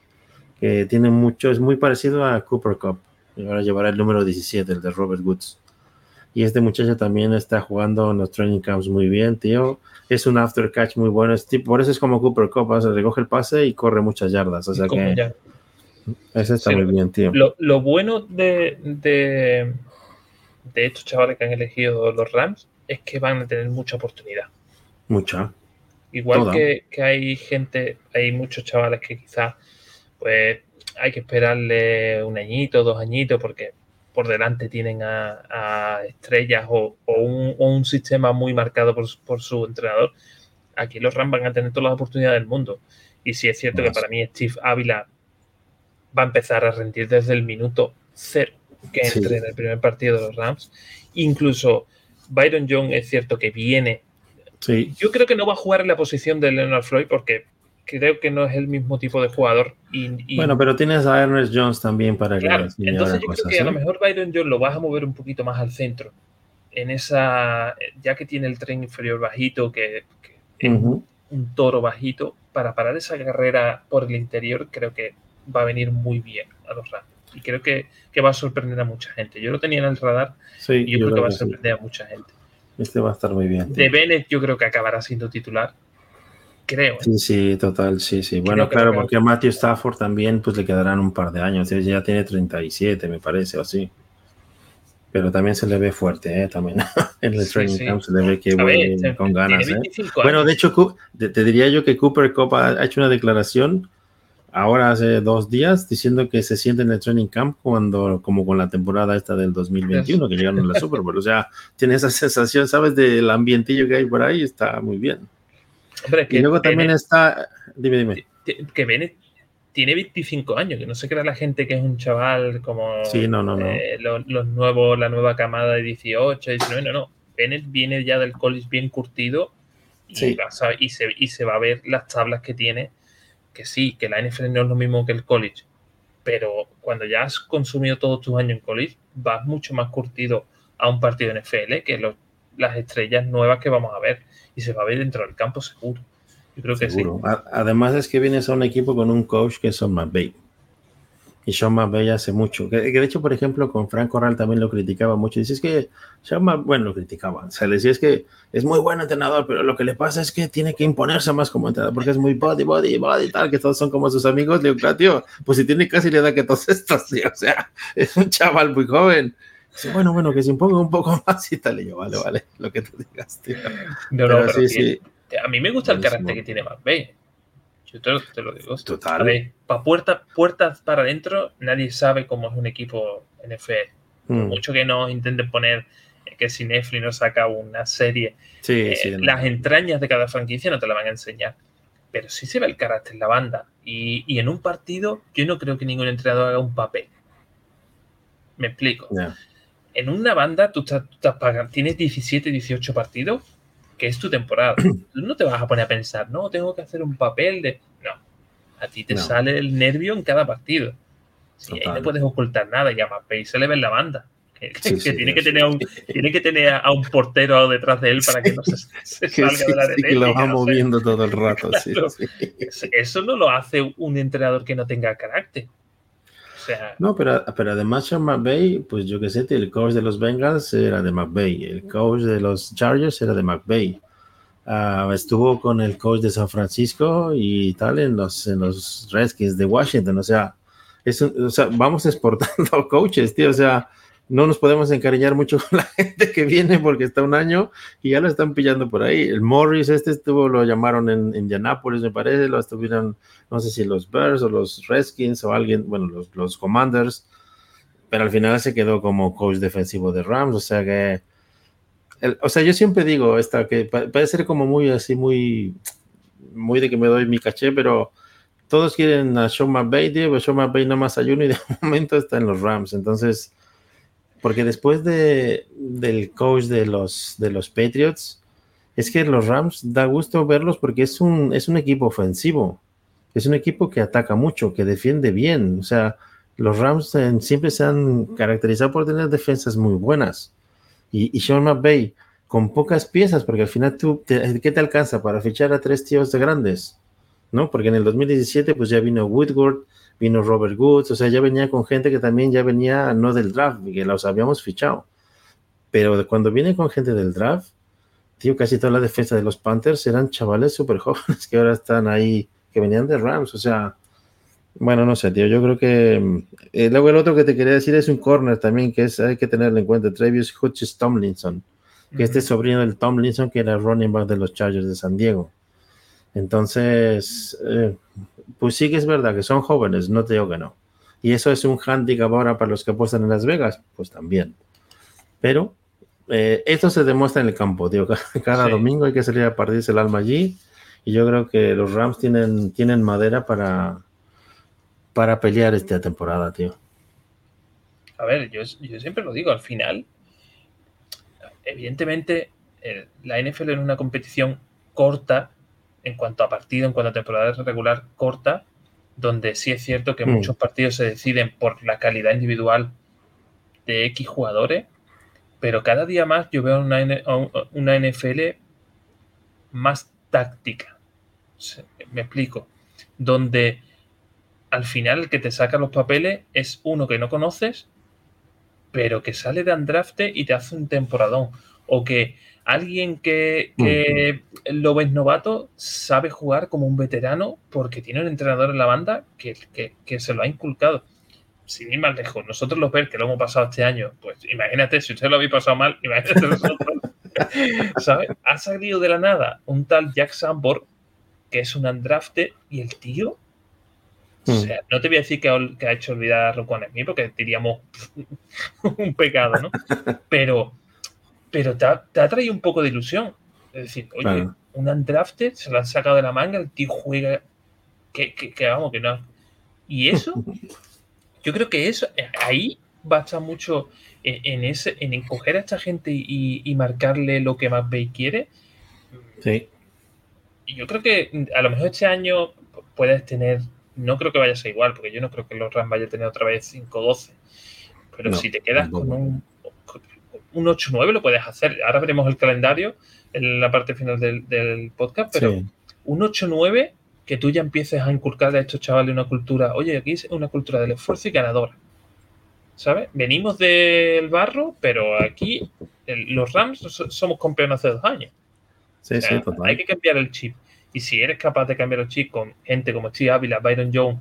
que tiene mucho, es muy parecido a Cooper Cup. Y ahora llevará el número 17, el de Robert Woods. Y este muchacho también está jugando en los training camps muy bien, tío. Es un after catch muy bueno. Es tipo, por eso es como Cooper Cup, o recoge el pase y corre muchas yardas. O sea que... Ese está muy bien, tío. Lo, bueno de, de estos chavales que han elegido los Rams es que van a tener mucha oportunidad. Mucha. Igual que, hay gente, hay muchos chavales que quizás pues hay que esperarle un añito, dos añitos, porque por delante tienen a, estrellas o, un, sistema muy marcado por, su entrenador. Aquí los Rams van a tener todas las oportunidades del mundo. Y si es cierto que para mí Steve Ávila va a empezar a rendir desde el minuto cero que entre en el primer partido de los Rams. Incluso Byron Young es cierto que viene. Yo creo que no va a jugar en la posición de Leonard Floyd porque creo que no es el mismo tipo de jugador. Y, bueno, pero tienes a Ernest Jones también para claro, Entonces yo creo que a lo mejor Byron Jones lo vas a mover un poquito más al centro. En esa, ya que tiene el tren inferior bajito, que, es un toro bajito, para parar esa carrera por el interior, creo que va a venir muy bien a los Rams. Y creo que, va a sorprender a mucha gente. Yo lo tenía en el radar y yo, creo, que va a sorprender a mucha gente. Este va a estar muy bien. De Bennett yo creo que acabará siendo titular. Creo. Sí, sí, total, sí, sí. Bueno, claro, porque a Matthew Stafford también pues le quedarán un par de años. Ya tiene 37, me parece, o así. Pero también se le ve fuerte, ¿eh? También en el training camp se le ve que vuelve con ganas. ¿eh? Bueno, de hecho, te, diría yo que Cooper Cup ha, hecho una declaración ahora hace dos días diciendo que se siente en el training camp cuando, como con la temporada esta del 2021, que llegaron a la Super Bowl. O sea, tiene esa sensación, ¿sabes? Del ambientillo que hay por ahí, está muy bien. Y luego también está, dime, dime. Que Bennett tiene 25 años, que no se crea la gente que es un chaval como sí, no, no, no. Eh, los, nuevos, la nueva camada de 18, 19, no, no. Bennett viene ya del college bien curtido y, se, y se va a ver las tablas que tiene, que sí, que la NFL no es lo mismo que el college, pero cuando ya has consumido todos tus años en college, vas mucho más curtido a un partido NFL que las estrellas nuevas que vamos a ver y se va a ver dentro del campo seguro. Yo creo que sí. Además es que vienes a un equipo con un coach que es Sean McVay. Y Sean McVay hace mucho. Que, de hecho, por ejemplo, con Frank Corral también lo criticaba mucho. Dice, es que Sean McVay, bueno, lo criticaba. O sea, le decía, es que es muy buen entrenador, pero lo que le pasa es que tiene que imponerse más como entrenador, porque es muy body, body, body, tal, que todos son como sus amigos. Le digo, tío, pues si tiene casi la edad que todos estos, tío. O sea, es un chaval muy joven. Bueno, bueno, que se imponga un poco más y tal. Y yo, vale, vale, lo que tú digas, tío. No, no, pero, sí, sí. A mí me gusta el carácter que tiene McVeigh. Yo te, lo digo. Total. para puertas, para adentro, nadie sabe cómo es un equipo NFL. Mm. Mucho que no intenten poner que si Netflix no saca una serie, sí, eh, las entrañas de cada franquicia no te la van a enseñar. Pero sí se ve el carácter en la banda. Y, en un partido, yo no creo que ningún entrenador haga un papel. Me explico. En una banda, tú, estás, tienes 17, 18 partidos que es tu temporada. Tú no te vas a poner a pensar, no, tengo que hacer un papel de. No. A ti te sale el nervio en cada partido. Sí, ahí no puedes ocultar nada. Y a Mbappé se le ve en la banda. Que, tiene, que tener un, tiene que tener a un portero detrás de él para que no se, salga de la arena. que lo va moviendo todo el rato. Eso no lo hace un entrenador que no tenga carácter. No, pero, pero además Sean McVay, pues yo qué sé, el coach de los Bengals era de McVay, el coach de los Chargers era de McVay. Ah, estuvo con el coach de San Francisco y tal en los, en los Redskins de Washington. O sea, es o sea, vamos exportando coaches, tío. O sea, no nos podemos encariñar mucho con la gente que viene porque está un año y ya lo están pillando por ahí. El Morris, este estuvo, lo llamaron en Indianapolis, me parece, lo estuvieron, no sé si los Bears o los Redskins o alguien, bueno, los, los Commanders, pero al final se quedó como coach defensivo de Rams, o sea que, o sea, yo siempre digo esta que puede ser como muy así, muy, muy de que me doy mi caché, pero todos quieren a Sean McVay, pero Sean McVay no más ayuno y de momento está en los Rams, entonces porque después de, del coach de los, de los Patriots, es que los Rams da gusto verlos porque es un, es un equipo ofensivo. Es un equipo que ataca mucho, que defiende bien. O sea, los Rams siempre se han caracterizado por tener defensas muy buenas. Y, y Sean McVay, con pocas piezas, porque al final tú, ¿qué te alcanza para fichar a tres tíos de grandes? ¿No? Porque en el 2017 pues ya vino Woodward, vino Robert Woods, o sea, ya venía con gente que también ya venía no del draft, que los habíamos fichado. Pero cuando viene con gente del draft, tío, casi toda la defensa de los Panthers eran chavales súper jóvenes que ahora están ahí, que venían de Rams, o sea, bueno, no sé, tío, yo creo que... Eh, luego el otro que te quería decir es un corner también, que es, hay que tenerlo en cuenta, Travis Hutchins Tomlinson, que este sobrino del Tomlinson, que era running back de los Chargers de San Diego. Entonces, eh, pues sí que es verdad que son jóvenes, no te digo que no. Y eso es un handicap ahora para los que apuestan en Las Vegas, pues también. Pero eh, esto se demuestra en el campo, tío. Cada domingo hay que salir a partirse el alma allí. Y yo creo que los Rams tienen, tienen madera para, para pelear esta temporada, tío. A ver, yo, yo siempre lo digo, al final, evidentemente, la NFL es una competición corta en cuanto a partido, en cuanto a temporada regular corta, donde sí es cierto que mm. muchos partidos se deciden por la calidad individual de X jugadores, pero cada día más yo veo una, una NFL más táctica. Me explico. Donde al final el que te saca los papeles es uno que no conoces, pero que sale de Andrafte y te hace un temporadón. O que alguien que, lo ves novato sabe jugar como un veterano porque tiene un entrenador en la banda que, se lo ha inculcado. Sin ir más lejos, nosotros los ver que lo hemos pasado este año, pues imagínate, si usted lo habéis pasado mal, imagínate nosotros. ¿Sabes? Ha salido de la nada un tal Jack Sambor, que es un Andrafte, y el tío o hmm. sea, no te voy a decir que ha, hecho olvidar a Roquan mí porque diríamos un pecado, ¿no? Pero, pero te ha, traído un poco de ilusión. Es decir, oye, un undrafted se lo han sacado de la manga, el tío juega. Que, que, vamos, que no. Y eso, yo creo que eso, eh, ahí va a estar mucho en, ese, en encoger a esta gente y, marcarle lo que más ve y quiere. Sí. Y yo creo que a lo mejor este año puedes tener no creo que vaya a ser igual, porque yo no creo que los Rams vaya a tener otra vez 5-12. Pero si te quedas con un, un 8-9 lo puedes hacer. Ahora veremos el calendario en la parte final del, podcast, pero un 8-9 que tú ya empieces a inculcar a estos chavales una cultura, oye, aquí es una cultura del esfuerzo y ganadora. ¿Sabes? Venimos del barro, pero aquí los Rams somos campeones hace dos años. Sí, sí, Hay que cambiar el chip. Y si eres capaz de cambiar el chip con gente como Steve Ávila, Byron Jones,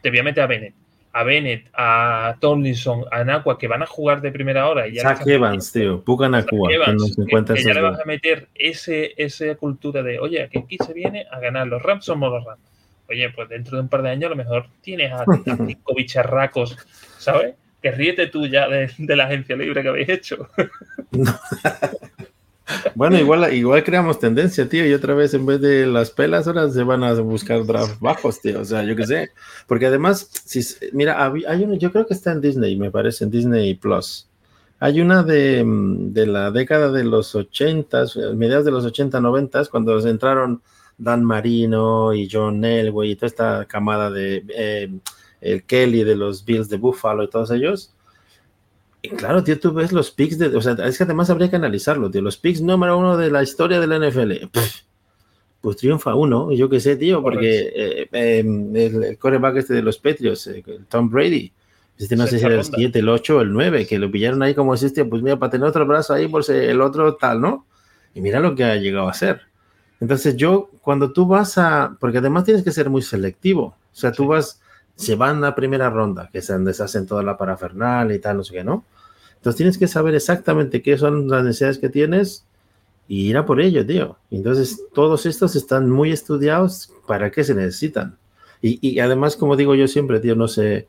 te voy a meter a Bennett. A Bennett, a Tomlinson, a Nakua, que van a jugar de primera hora. Y ya Evans, tío. Puka Nakua. Que, ya le vas a meter ese, esa cultura de, oye, aquí se viene a ganar. Los Rams somos los Rams. Oye, pues dentro de un par de años a lo mejor tienes a, cinco bicharracos, ¿sabes? Que ríete tú ya de, de la agencia libre que habéis hecho. Bueno, igual, igual creamos tendencia, tío, y otra vez en vez de las pelas, ahora se van a buscar draft bajos, tío. O sea, yo qué sé. Porque además, si, mira, hay uno, yo creo que está en Disney, me parece, en Disney Plus. Hay una de, de la década de los 80, mediados de los 80, 90, cuando entraron Dan Marino y John Elway y toda esta camada de eh, el Kelly de los Bills de Buffalo y todos ellos claro, tío, tú ves los picks de. O sea, es que además habría que analizarlo, tío. Los picks número uno de la historia de la NFL. pues triunfa uno, yo qué sé, tío, porque eh, em, el, coreback este de los Patriots, eh, Tom Brady, este no sé si era el 7, el 8 o el 9, que lo pillaron ahí como este, pues mira, para tener otro brazo ahí, por el otro tal, ¿no? Y mira lo que ha llegado a ser. Entonces yo, cuando tú vas a, porque además tienes que ser muy selectivo, o sea, tú vas, se van a primera ronda, que se deshacen toda la parafernal y tal, no sé qué, ¿no? Entonces tienes que saber exactamente qué son las necesidades que tienes y ir a por ello, tío. Entonces todos estos están muy estudiados para qué se necesitan. Y, además, como digo yo siempre, tío, no sé,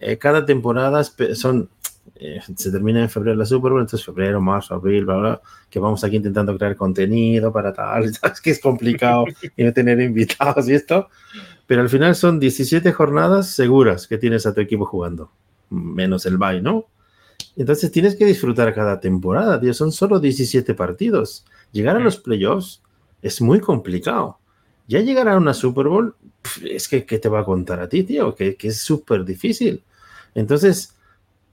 eh, cada temporada son, eh, se termina en febrero la Super Bowl, entonces febrero, marzo, abril, bla, bla, que vamos aquí intentando crear contenido para tal, es que es complicado y no tener invitados y esto, pero al final son 17 jornadas seguras que tienes a tu equipo jugando, menos el bye, ¿no? Entonces tienes que disfrutar cada temporada, tío. Son solo 17 partidos. Llegar a los playoffs es muy complicado. Ya llegar a una Super Bowl, es que ¿qué te va a contar a ti, tío? Que, es súper difícil. Entonces,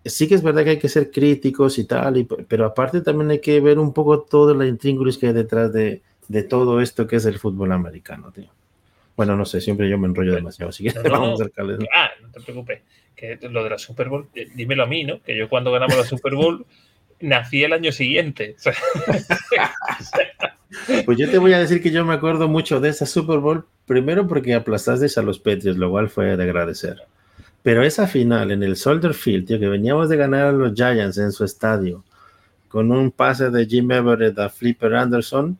sí que es verdad que hay que ser críticos y tal, pero aparte también hay que ver un poco todo la intríngulis que hay detrás de, todo esto que es el fútbol americano, tío. Bueno, no sé, siempre yo me enrollo demasiado, así que vamos a acercarles. Ah, no te preocupes que lo de la Super Bowl, eh, dímelo a mí, ¿no? Que yo cuando ganamos la Super Bowl nací el año siguiente. pues yo te voy a decir que yo me acuerdo mucho de esa Super Bowl, primero porque aplastaste a los Patriots, lo cual fue de agradecer. Pero esa final en el Soldier Field, tío, que veníamos de ganar a los Giants en su estadio, con un pase de Jim Everett a Flipper Anderson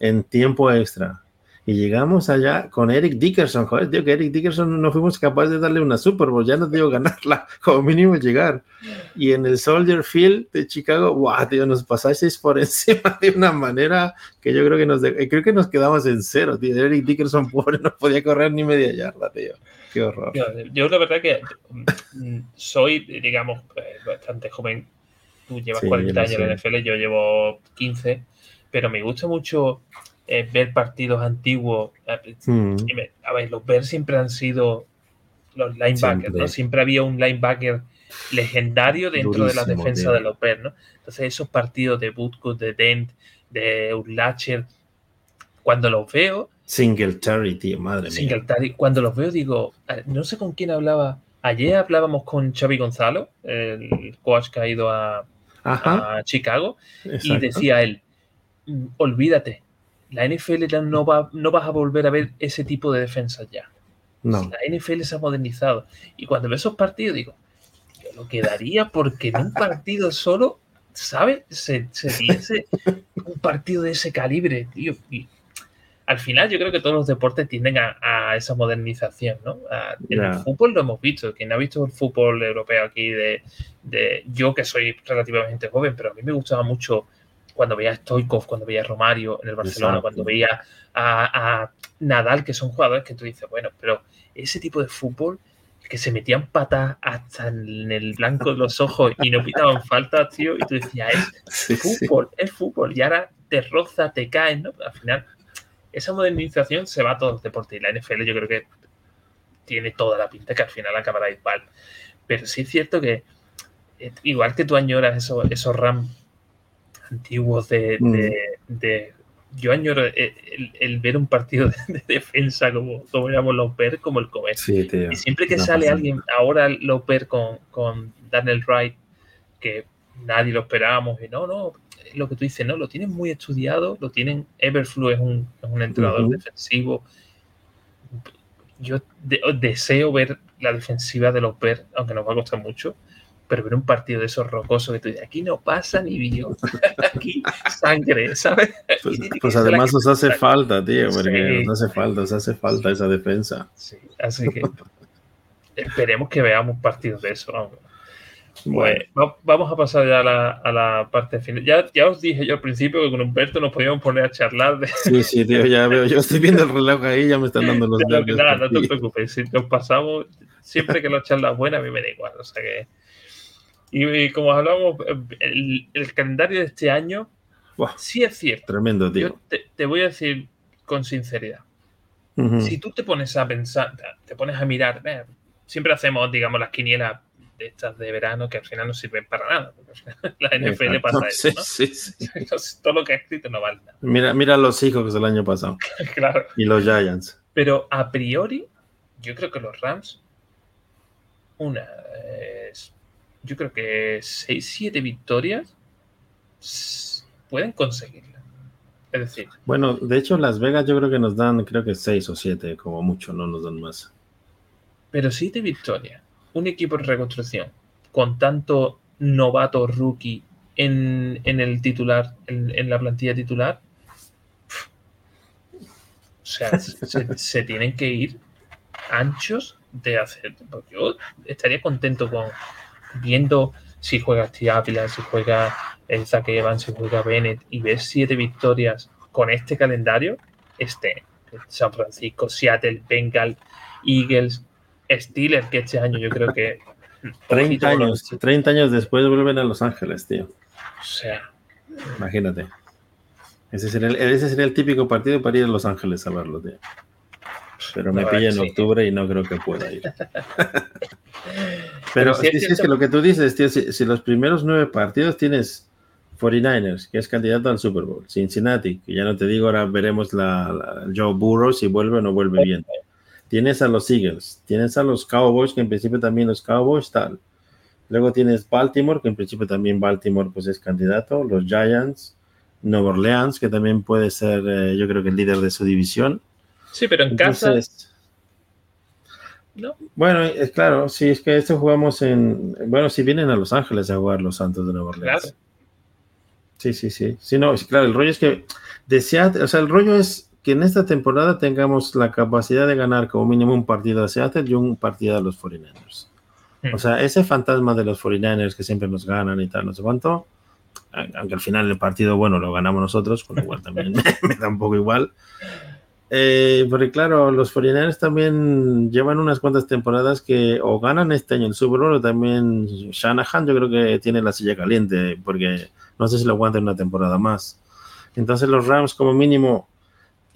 en tiempo extra y llegamos allá con Eric Dickerson, joder, tío, que Eric Dickerson no fuimos capaces de darle una Super Bowl, ya no digo ganarla, como mínimo llegar. Y en el Soldier Field de Chicago, wow, tío, nos pasasteis por encima de una manera que yo creo que nos, creo que nos quedamos en cero, tío. Eric Dickerson, pobre, no podía correr ni media yarda, tío. Qué horror. Yo, la verdad que mm, soy, digamos, eh, bastante joven. Tú llevas 40 años en la NFL, yo llevo 15, pero me gusta mucho eh, ver partidos antiguos. A ver, los Bears siempre han sido los linebackers, ¿no? Siempre había un linebacker legendario dentro de la defensa de los Bears, ¿no? Entonces, esos partidos de Butkus, de Dent, de Urlacher, cuando los veo, Singletary, tío, madre mía. Singletary, cuando los veo digo, no sé con quién hablaba. Ayer hablábamos con Xavi Gonzalo, el coach que ha ido a, Chicago, y decía él, mm, olvídate, la NFL no, va, no vas a volver a ver ese tipo de defensa ya. No. La NFL se ha modernizado. Y cuando veo esos partidos digo, yo lo quedaría porque en un partido solo, ¿sabes? Se, se un partido de ese calibre, tío. Y al final yo creo que todos los deportes tienden a, esa modernización, ¿no? en el fútbol lo hemos visto. Quien ha visto el fútbol europeo aquí de, yo que soy relativamente joven, pero a mí me gustaba mucho cuando veía a Stoikov, cuando veía a Romario en el Barcelona, cuando veía a, Nadal, que son jugadores que tú dices, bueno, pero ese tipo de fútbol que se metían patas hasta en el blanco de los ojos y no pitaban falta, tío, y tú decías, es fútbol, es fútbol, y ahora te roza, te caes, ¿no? Al final esa modernización se va a todos los deportes y la NFL yo creo que tiene toda la pinta que al final acabará igual. Pero sí es cierto que eh, igual que tú añoras esos, esos RAM antiguos de, mm. yo añoro el, ver un partido de, defensa como, como ver como el comer. y siempre que sale alguien, ahora los ver con, con Daniel Wright, que nadie lo esperábamos, y no, no, lo que tú dices, ¿no? Lo tienen muy estudiado, lo tienen. Everflu es un, entrenador defensivo. Yo deseo ver la defensiva de los Bears, aunque nos va a costar mucho, pero ver un partido de esos rocosos que tú dices, aquí no pasa ni vídeo, aquí sangre, ¿sabes? Pues, pues además os hace falta, tío, porque nos hace falta, os hace falta esa defensa. Sí, así que esperemos que veamos partidos de eso. Vamos. Bueno, vamos a pasar ya a la, parte final. Ya, ya os dije yo al principio que con Humberto nos podíamos poner a charlar. De... Sí, sí, tío, ya veo. Yo estoy viendo el reloj ahí, ya me están dando los nervios. Nada, no te preocupes. Si nos pasamos, siempre que la charla es buena, a mí me da igual. O sea que. Y, como hablamos, el, calendario de este año sí es cierto. Tremendo, tío. te, voy a decir con sinceridad. Si tú te pones a pensar, te pones a mirar, siempre hacemos, digamos, las quinielas de estas de verano que al final no sirven para nada. la NFL pasa eso. ¿no? Todo lo que ha escrito no vale nada. Mira, mira los hijos del año pasado. claro. Y los Giants. Pero a priori, yo creo que los Rams, una, yo creo que 6, 7 victorias pueden conseguirla. Es decir. Bueno, de hecho, Las Vegas yo creo que nos dan, creo que 6 o 7, como mucho, no nos dan más. Pero 7 victorias un equipo de reconstrucción con tanto novato rookie en, el titular, en, la plantilla titular, o sea, se, tienen que ir anchos de hacer. Yo estaría contento con viendo si juega Steve si juega el Zach Evans, si juega Bennett y ver siete victorias con este calendario, este San Francisco, Seattle, Bengal, Eagles, Steelers, que este año yo creo que. 30 años, 30 años después vuelven a Los Ángeles, tío. O sea. Imagínate. Ese sería, el, ese sería el típico partido para ir a Los Ángeles a verlo, tío. Pero me pilla en octubre y no creo que pueda ir. Pero, si es, que lo que tú dices, tío, si, los primeros nueve partidos tienes 49ers, que es candidato al Super Bowl, Cincinnati, que ya no te digo, ahora veremos la, Joe Burrow si vuelve o no vuelve bien. Tienes a los Eagles, tienes a los Cowboys, que en principio también los Cowboys tal. Luego tienes Baltimore, que en principio también Baltimore pues es candidato, los Giants, Nueva Orleans, que también puede ser, eh, yo creo que el líder de su división. Sí, pero en casa. ¿No? Bueno, es claro, si es que esto jugamos en. Bueno, si vienen a Los Ángeles a jugar los Santos de Nueva Orleans. Claro. Sí, sí, sí. Sí, no, claro, el rollo es que. Desead, o sea, el rollo es que en esta temporada tengamos la capacidad de ganar como mínimo un partido a Seattle y un partido a los 49ers. O sea, ese fantasma de los 49ers que siempre nos ganan y tal, no sé cuánto, aunque al final el partido, bueno, lo ganamos nosotros, con lo cual también me, da un poco igual. Eh, porque claro, los 49ers también llevan unas cuantas temporadas que o ganan este año el Super Bowl o también Shanahan yo creo que tiene la silla caliente porque no sé si lo aguanta una temporada más. Entonces los Rams como mínimo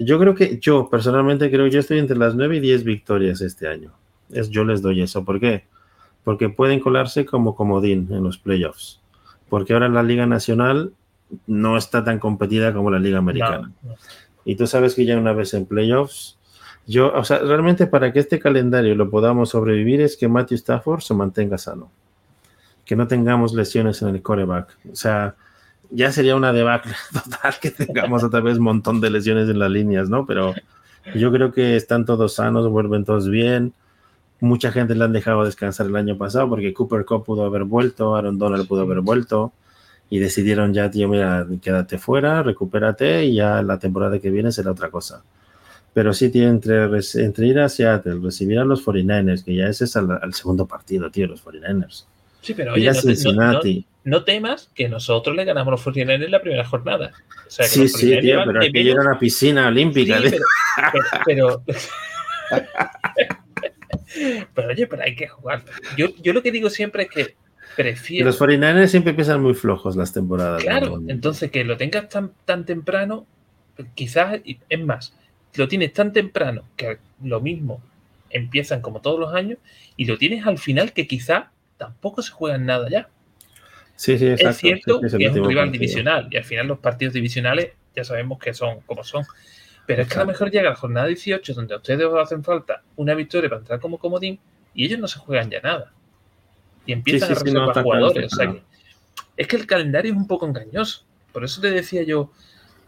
yo creo que yo personalmente creo que yo estoy entre las 9 y 10 victorias este año. Es, yo les doy eso. ¿Por qué? Porque pueden colarse como comodín en los playoffs. Porque ahora la Liga Nacional no está tan competida como la Liga Americana. Y tú sabes que ya una vez en playoffs, yo, o sea, realmente para que este calendario lo podamos sobrevivir es que Matthew Stafford se mantenga sano, que no tengamos lesiones en el coreback, o sea, ya sería una debacle total que tengamos otra vez un montón de lesiones en las líneas, ¿no? Pero yo creo que están todos sanos, vuelven todos bien. Mucha gente le han dejado descansar el año pasado porque Cooper Cup pudo haber vuelto, Aaron Donald pudo haber vuelto y decidieron ya, tío, mira, quédate fuera, recupérate y ya la temporada que viene será otra cosa. Pero sí, tío, entre, entre ir a Seattle, recibir a los 49ers, que ya ese es al, segundo partido, tío, los 49ers. Sí, pero oye, no, no, temas que nosotros le ganamos a los 49ers en la primera jornada. sí, sí, tío, pero aquello era una piscina olímpica. Sí, pero, pero, oye, pero hay que jugar. Yo, yo lo que digo siempre es que prefiero. Los 49ers siempre empiezan muy flojos las temporadas. Claro, entonces que lo tengas tan, tan temprano, quizás, es más, lo tienes tan temprano que lo mismo empiezan como todos los años y lo tienes al final que quizá tampoco se juegan nada ya. Sí, sí, exacto. Es cierto que es un rival divisional y al final los partidos divisionales ya sabemos que son como son. Pero es que a lo mejor llega la jornada 18 donde a ustedes os hacen falta una victoria para entrar como comodín y ellos no se juegan ya nada. Y empiezan a reservar jugadores. es que el calendario es un poco engañoso. Por eso te decía yo,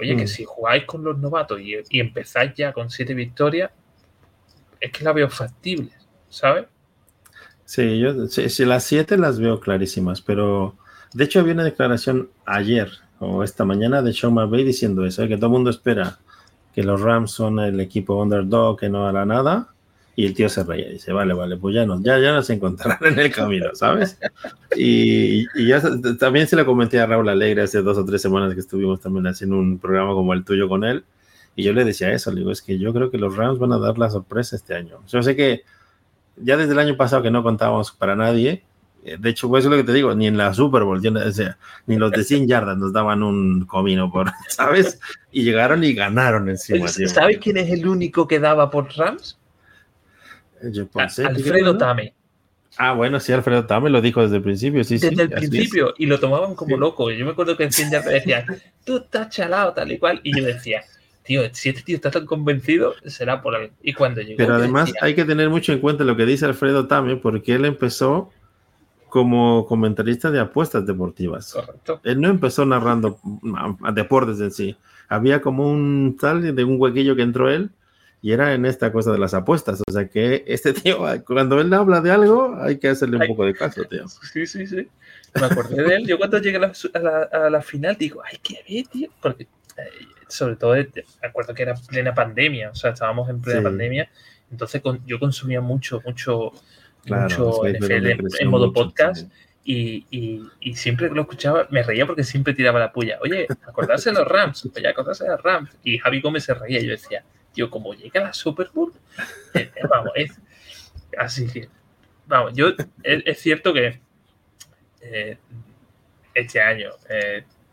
oye, que mm. si jugáis con los novatos y, empezáis ya con siete victorias, es que la veo factible, ¿sabes? Sí, yo sí, las siete las veo clarísimas, pero de hecho había una declaración ayer o esta mañana de Sean McVay diciendo eso, que todo el mundo espera que los Rams son el equipo underdog que no hará nada. Y el tío se reía y dice, vale, vale, pues ya nos, ya, ya nos encontrarán en el camino, ¿sabes? Y, y ya también se lo comenté a Raúl Alegre hace dos o tres semanas que estuvimos también haciendo un programa como el tuyo con él. Y yo le decía eso, le digo, es que yo creo que los Rams van a dar la sorpresa este año. Yo sé que ya desde el año pasado que no contábamos para nadie, eh, de hecho, pues es lo que te digo, ni en la Super Bowl, ni los de 100 yardas nos daban un comino por, ¿sabes? Y llegaron y ganaron encima. ¿Sabes quién es el único que daba por Rams? Alfredo Tame. Ah, bueno, sí, Alfredo Tame lo dijo desde el principio, sí, desde el principio, y lo tomaban como loco. Yo me acuerdo que en 100 yardas decían, tú estás chalado, tal y cual, y yo decía, tío, si este tío está tan convencido, será por algo. Y cuando llegó. Pero además hay que tener mucho en cuenta lo que dice Alfredo Tame, porque él empezó como comentarista de apuestas deportivas. Correcto. Él no empezó narrando a, deportes en sí. Había como un tal de un huequillo que entró él y era en esta cosa de las apuestas. O sea que este tío, cuando él habla de algo, hay que hacerle un poco de caso, tío. Sí, sí, sí. Me acordé de él. Yo cuando llegué a la, a la, final digo, ay, qué bien, tío. Porque eh, sobre todo, me acuerdo que era plena pandemia. O sea, estábamos en plena pandemia. Entonces yo consumía mucho, mucho mucho NFL en, modo podcast. Y, y, siempre que lo escuchaba me reía porque siempre tiraba la puya. Oye, acordarse de los Rams, oye, acordarse de los Rams. Y Javi Gómez se reía. Y yo decía, tío, como llega la Super Bowl, eh, eh, vamos, es así que, vamos, yo, es, cierto que eh, este año,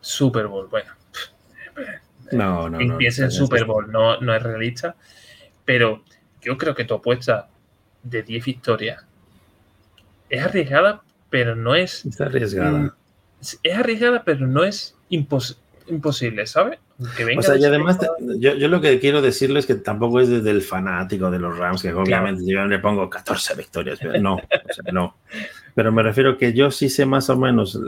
Super Bowl, bueno, no, no, no, piensa en Super Bowl, no, no es realista, pero yo creo que tu apuesta de 10 victorias es arriesgada, pero no es. Es arriesgada. Es arriesgada, pero no es imposible, ¿sabes? O sea, y además, yo, lo que quiero decirles es que tampoco es desde el fanático de los Rams, que obviamente yo le pongo 14 victorias, pero no, no. Pero me refiero que yo sí sé más o menos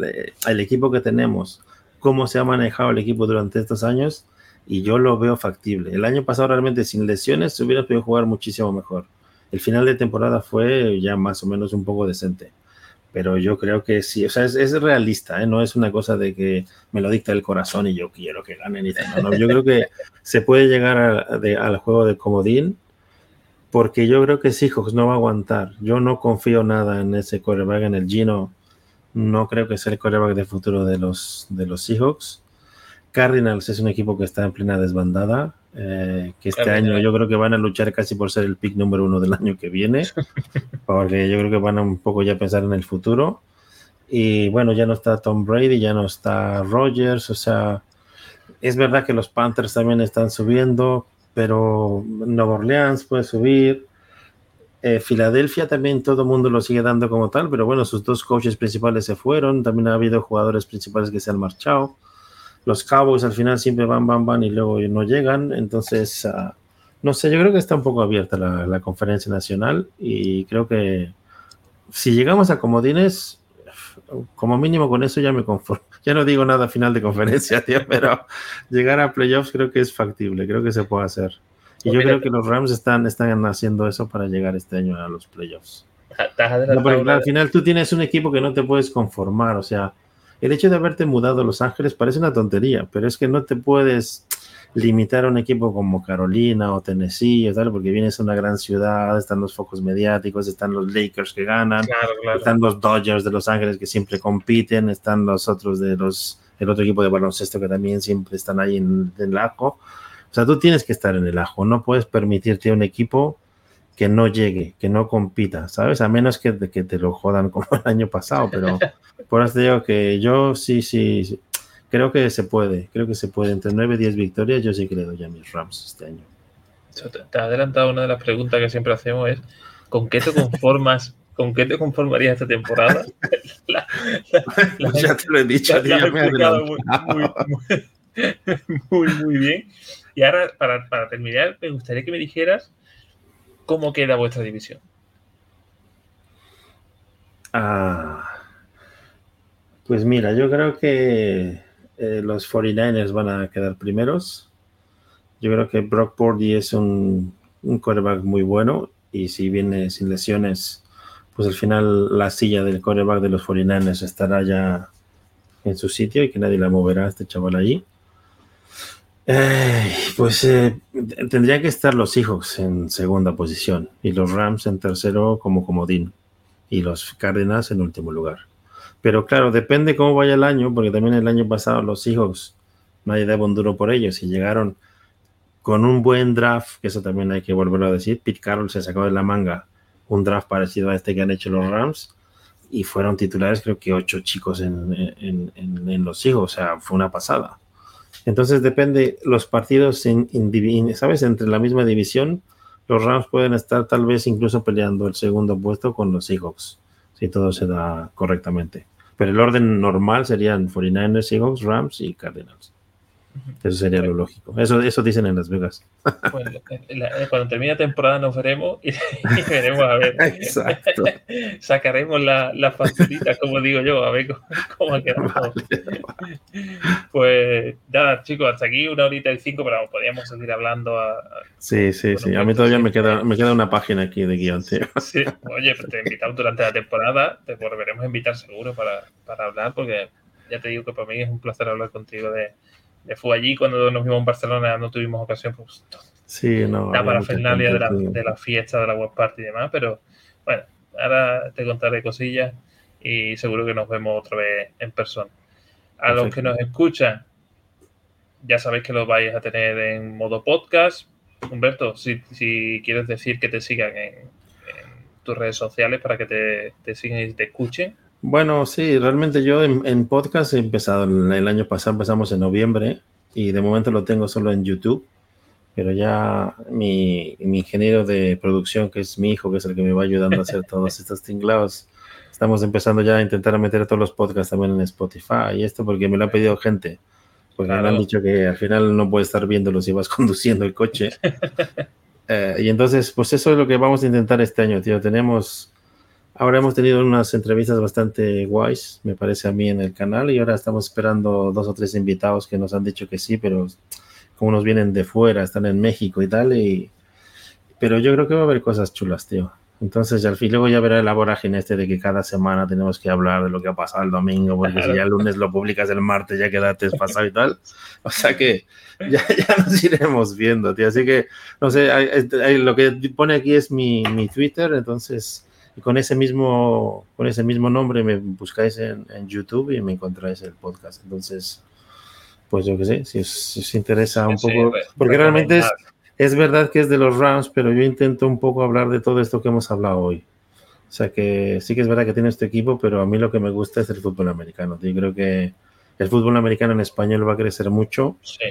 el equipo que tenemos, cómo se ha manejado el equipo durante estos años, y yo lo veo factible. El año pasado realmente sin lesiones se hubiera podido jugar muchísimo mejor el final de temporada fue ya más o menos un poco decente. Pero yo creo que sí, o sea, es, realista, ¿eh? no es una cosa de que me lo dicta el corazón y yo quiero que ganen y tal. yo creo que se puede llegar al juego de comodín porque yo creo que Seahawks no va a aguantar. Yo no confío nada en ese coreback, en el Gino. No creo que sea el coreback de futuro de los, de los Seahawks. Cardinals es un equipo que está en plena desbandada. Eh, que este año yo creo que van a luchar casi por ser el pick número uno del año que viene, porque yo creo que van a un poco ya pensar en el futuro. Y bueno, ya no está Tom Brady, ya no está Rogers, o sea, es verdad que los Panthers también están subiendo, pero Nueva Orleans puede subir. Eh, Filadelfia también todo el mundo lo sigue dando como tal, pero bueno, sus dos coaches principales se fueron, también ha habido jugadores principales que se han marchado. Los Cowboys al final siempre van, van, van y luego no llegan. Entonces, uh, no sé, yo creo que está un poco abierta la, la, conferencia nacional y creo que si llegamos a comodines, como mínimo con eso ya me conformo. Ya no digo nada final de conferencia, tío, pero llegar a playoffs creo que es factible, creo que se puede hacer. Y yo creo que los Rams están, están haciendo eso para llegar este año a los playoffs. No, al final tú tienes un equipo que no te puedes conformar, o sea, el hecho de haberte mudado a Los Ángeles parece una tontería, pero es que no te puedes limitar a un equipo como Carolina o Tennessee, tal, porque vienes a una gran ciudad, están los focos mediáticos, están los Lakers que ganan, claro, claro. están los Dodgers de Los Ángeles que siempre compiten, están los otros de los, el otro equipo de baloncesto que también siempre están ahí en, en el ajo. O sea, tú tienes que estar en el ajo, no puedes permitirte un equipo que no llegue, que no compita, ¿sabes? A menos que, que te lo jodan como el año pasado, pero por eso te digo que yo sí, sí, creo que se puede, creo que se puede. Entre 9 y 10 victorias, yo sí que le doy a mis Rams este año. Te ha adelantado una de las preguntas que siempre hacemos es ¿con qué te conformas? ¿Con qué te conformarías esta temporada? La, la, ya te lo he dicho, tío, me muy, muy, muy, muy, bien. Y ahora, para, para terminar, me gustaría que me dijeras cómo queda vuestra división. Ah, pues mira, yo creo que eh, los 49ers van a quedar primeros. Yo creo que Brock Purdy es un, un quarterback muy bueno y si viene sin lesiones, pues al final la silla del quarterback de los 49ers estará ya en su sitio y que nadie la moverá este chaval allí. Pues eh, tendrían que estar los Seahawks en segunda posición y los Rams en tercero como comodín y los Cárdenas en último lugar. Pero claro, depende cómo vaya el año, porque también el año pasado los Seahawks, nadie daba un duro por ellos y llegaron con un buen draft, que eso también hay que volverlo a decir. Pete Carroll se sacó de la manga un draft parecido a este que han hecho los Rams y fueron titulares, creo que ocho chicos en, en, en, los Seahawks, o sea, fue una pasada. Entonces depende los partidos, en, ¿sabes? Entre la misma división, los Rams pueden estar tal vez incluso peleando el segundo puesto con los Seahawks si todo se da correctamente. Pero el orden normal serían 49ers, Seahawks, Rams y Cardinals. Eso sería lo lógico. Eso, eso dicen en Las Vegas. cuando termine la temporada nos veremos y, veremos a ver. Exacto. Sacaremos las la facturitas, como digo yo, a ver cómo, ha quedado. Pues nada, chicos, hasta aquí una horita y cinco, pero podríamos seguir hablando. A, sí, sí, sí. A mí todavía me queda, me queda una página aquí de guion, tío. Sí, oye, pues te invitamos durante la temporada, te volveremos a invitar seguro para, para hablar, porque ya te digo que para mí es un placer hablar contigo de fue allí cuando nos vimos en Barcelona, no tuvimos ocasión, pues, sí, no, la parafernalia de la, de la fiesta, de la web party y demás, pero bueno, ahora te contaré cosillas y seguro que nos vemos otra vez en persona. A los que nos escuchan, ya sabéis que lo vais a tener en modo podcast. Humberto, si, si quieres decir que te sigan en, en, tus redes sociales para que te, te sigan y te escuchen. Bueno, sí, realmente yo en, podcast he empezado el, año pasado, empezamos en noviembre y de momento lo tengo solo en YouTube, pero ya mi, ingeniero de producción, que es mi hijo, que es el que me va ayudando a hacer todos estos tinglados, estamos empezando ya a intentar meter todos los podcasts también en Spotify y esto porque me lo ha pedido gente, porque me han dicho que al final no puedes estar viéndolo si vas conduciendo el coche. Eh, y entonces, pues eso es lo que vamos a intentar este año, tío. Tenemos Ahora hemos tenido unas entrevistas bastante guays, me parece a mí, en el canal y ahora estamos esperando dos o tres invitados que nos han dicho que sí, pero como nos vienen de fuera, están en México y tal, y... pero yo creo que va a haber cosas chulas, tío. Entonces, al fin, luego ya verá la vorágine este de que cada semana tenemos que hablar de lo que ha pasado el domingo, porque si ya el lunes lo publicas el martes, ya quedaste pasado y tal. O sea que ya, ya, nos iremos viendo, tío. Así que, no sé, lo que pone aquí es mi, mi Twitter, entonces con ese mismo, con ese mismo nombre me buscáis en, YouTube y me encontráis el podcast. Entonces, pues yo qué sé, si os, interesa un poco, porque realmente es, es verdad que es de los Rams, pero yo intento un poco hablar de todo esto que hemos hablado hoy. O sea que sí que es verdad que tiene este equipo, pero a mí lo que me gusta es el fútbol americano. Yo creo que el fútbol americano en español va a crecer mucho. Sí.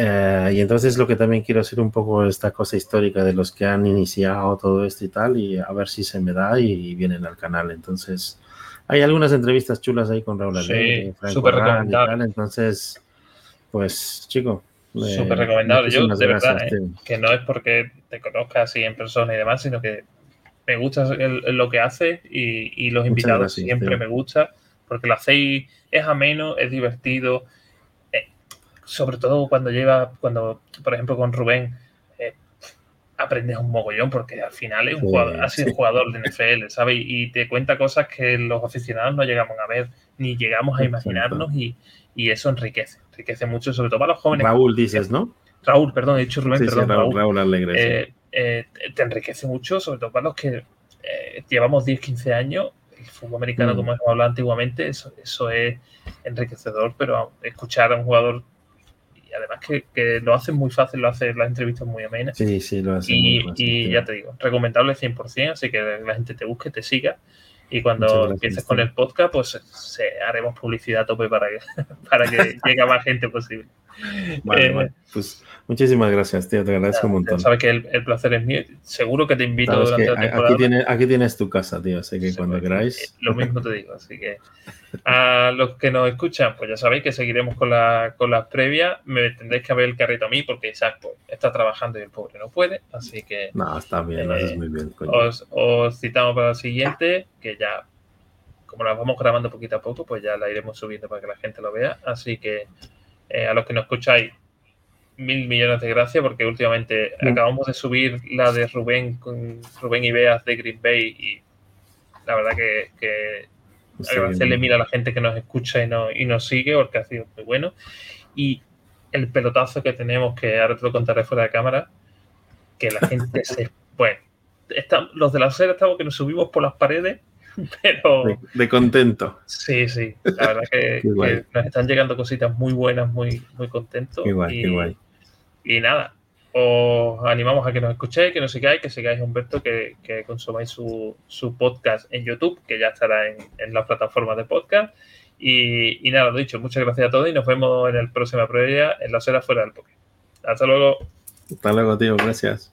Eh, y entonces lo que también quiero hacer un poco esta cosa histórica de los que han iniciado todo esto y tal, y a ver si se me da y, vienen al canal. Entonces, hay algunas entrevistas chulas ahí con Raúl sí, súper y tal, entonces Pues, chico. Súper recomendable. Yo, de verdad, ¿eh? que no es porque te conozcas así en persona y demás, sino que me gusta lo que hace y, los invitados siempre me gusta porque lo hacéis, es ameno, es divertido, eh, sobre todo cuando lleva, cuando, por ejemplo, con Rubén, eh, aprendes un mogollón porque al final es un jugador, ha sido un jugador de NFL, ¿sabes? Y te cuenta cosas que los aficionados no llegamos a ver, ni llegamos a imaginarnos y, eso enriquece, enriquece mucho, sobre todo para los jóvenes. Raúl dices, ¿no? Raúl, perdón, he dicho Rubén, perdón. Raúl, Raúl, Alegre. Eh, te enriquece mucho, sobre todo para los que llevamos 10, 15 años el fútbol americano, mm. como hemos hablado antiguamente, eso, eso es enriquecedor, pero escuchar a un jugador y además que, lo hace muy fácil, lo hace las entrevistas muy amenas. Sí, sí, lo hace. Y, y ya te digo, recomendable 100%, así que la gente te busque, te siga. Y cuando empieces con el podcast, pues haremos publicidad a tope para que, para que llegue a más gente posible. Vale, eh, Pues muchísimas gracias, tío. Te agradezco un montón. Sabes que el, placer es mío. Seguro que te invito durante la temporada. Aquí tienes, aquí tienes tu casa, tío. Así que cuando queráis. Eh, lo mismo te digo. Así que a los que nos escuchan, pues ya sabéis que seguiremos con, la, con las previas. Me tendréis que ver el carrito a mí porque Isaac pues, está trabajando y el pobre no puede. Así que. No, está bien, lo haces muy bien. Os, os citamos para la siguiente, que ya como la vamos grabando poquito a poco, pues ya la iremos subiendo para que la gente lo vea. Así que eh, a los que nos escucháis, mil millones de gracias porque últimamente acabamos de subir la de Rubén con Rubén Ibeas de Green Bay y la verdad que, agradecerle mil a la gente que nos escucha y, no, y nos sigue porque ha sido muy bueno. Y el pelotazo que tenemos, que ahora te lo contaré fuera de cámara, que la gente se... Bueno, los de la serie estamos que nos subimos por las paredes pero... De, contento. Sí, sí, la verdad que, nos están llegando cositas muy buenas, muy, muy contentos. y, y nada, os animamos a que nos escuchéis, que nos sigáis, que sigáis a Humberto, que, que consumáis su, su, podcast en YouTube, que ya estará en, en las plataformas de podcast. Y, y, nada, lo dicho, muchas gracias a todos y nos vemos en el próximo programa en la Sera fuera del Poké. Hasta luego. Hasta luego, tío, gracias.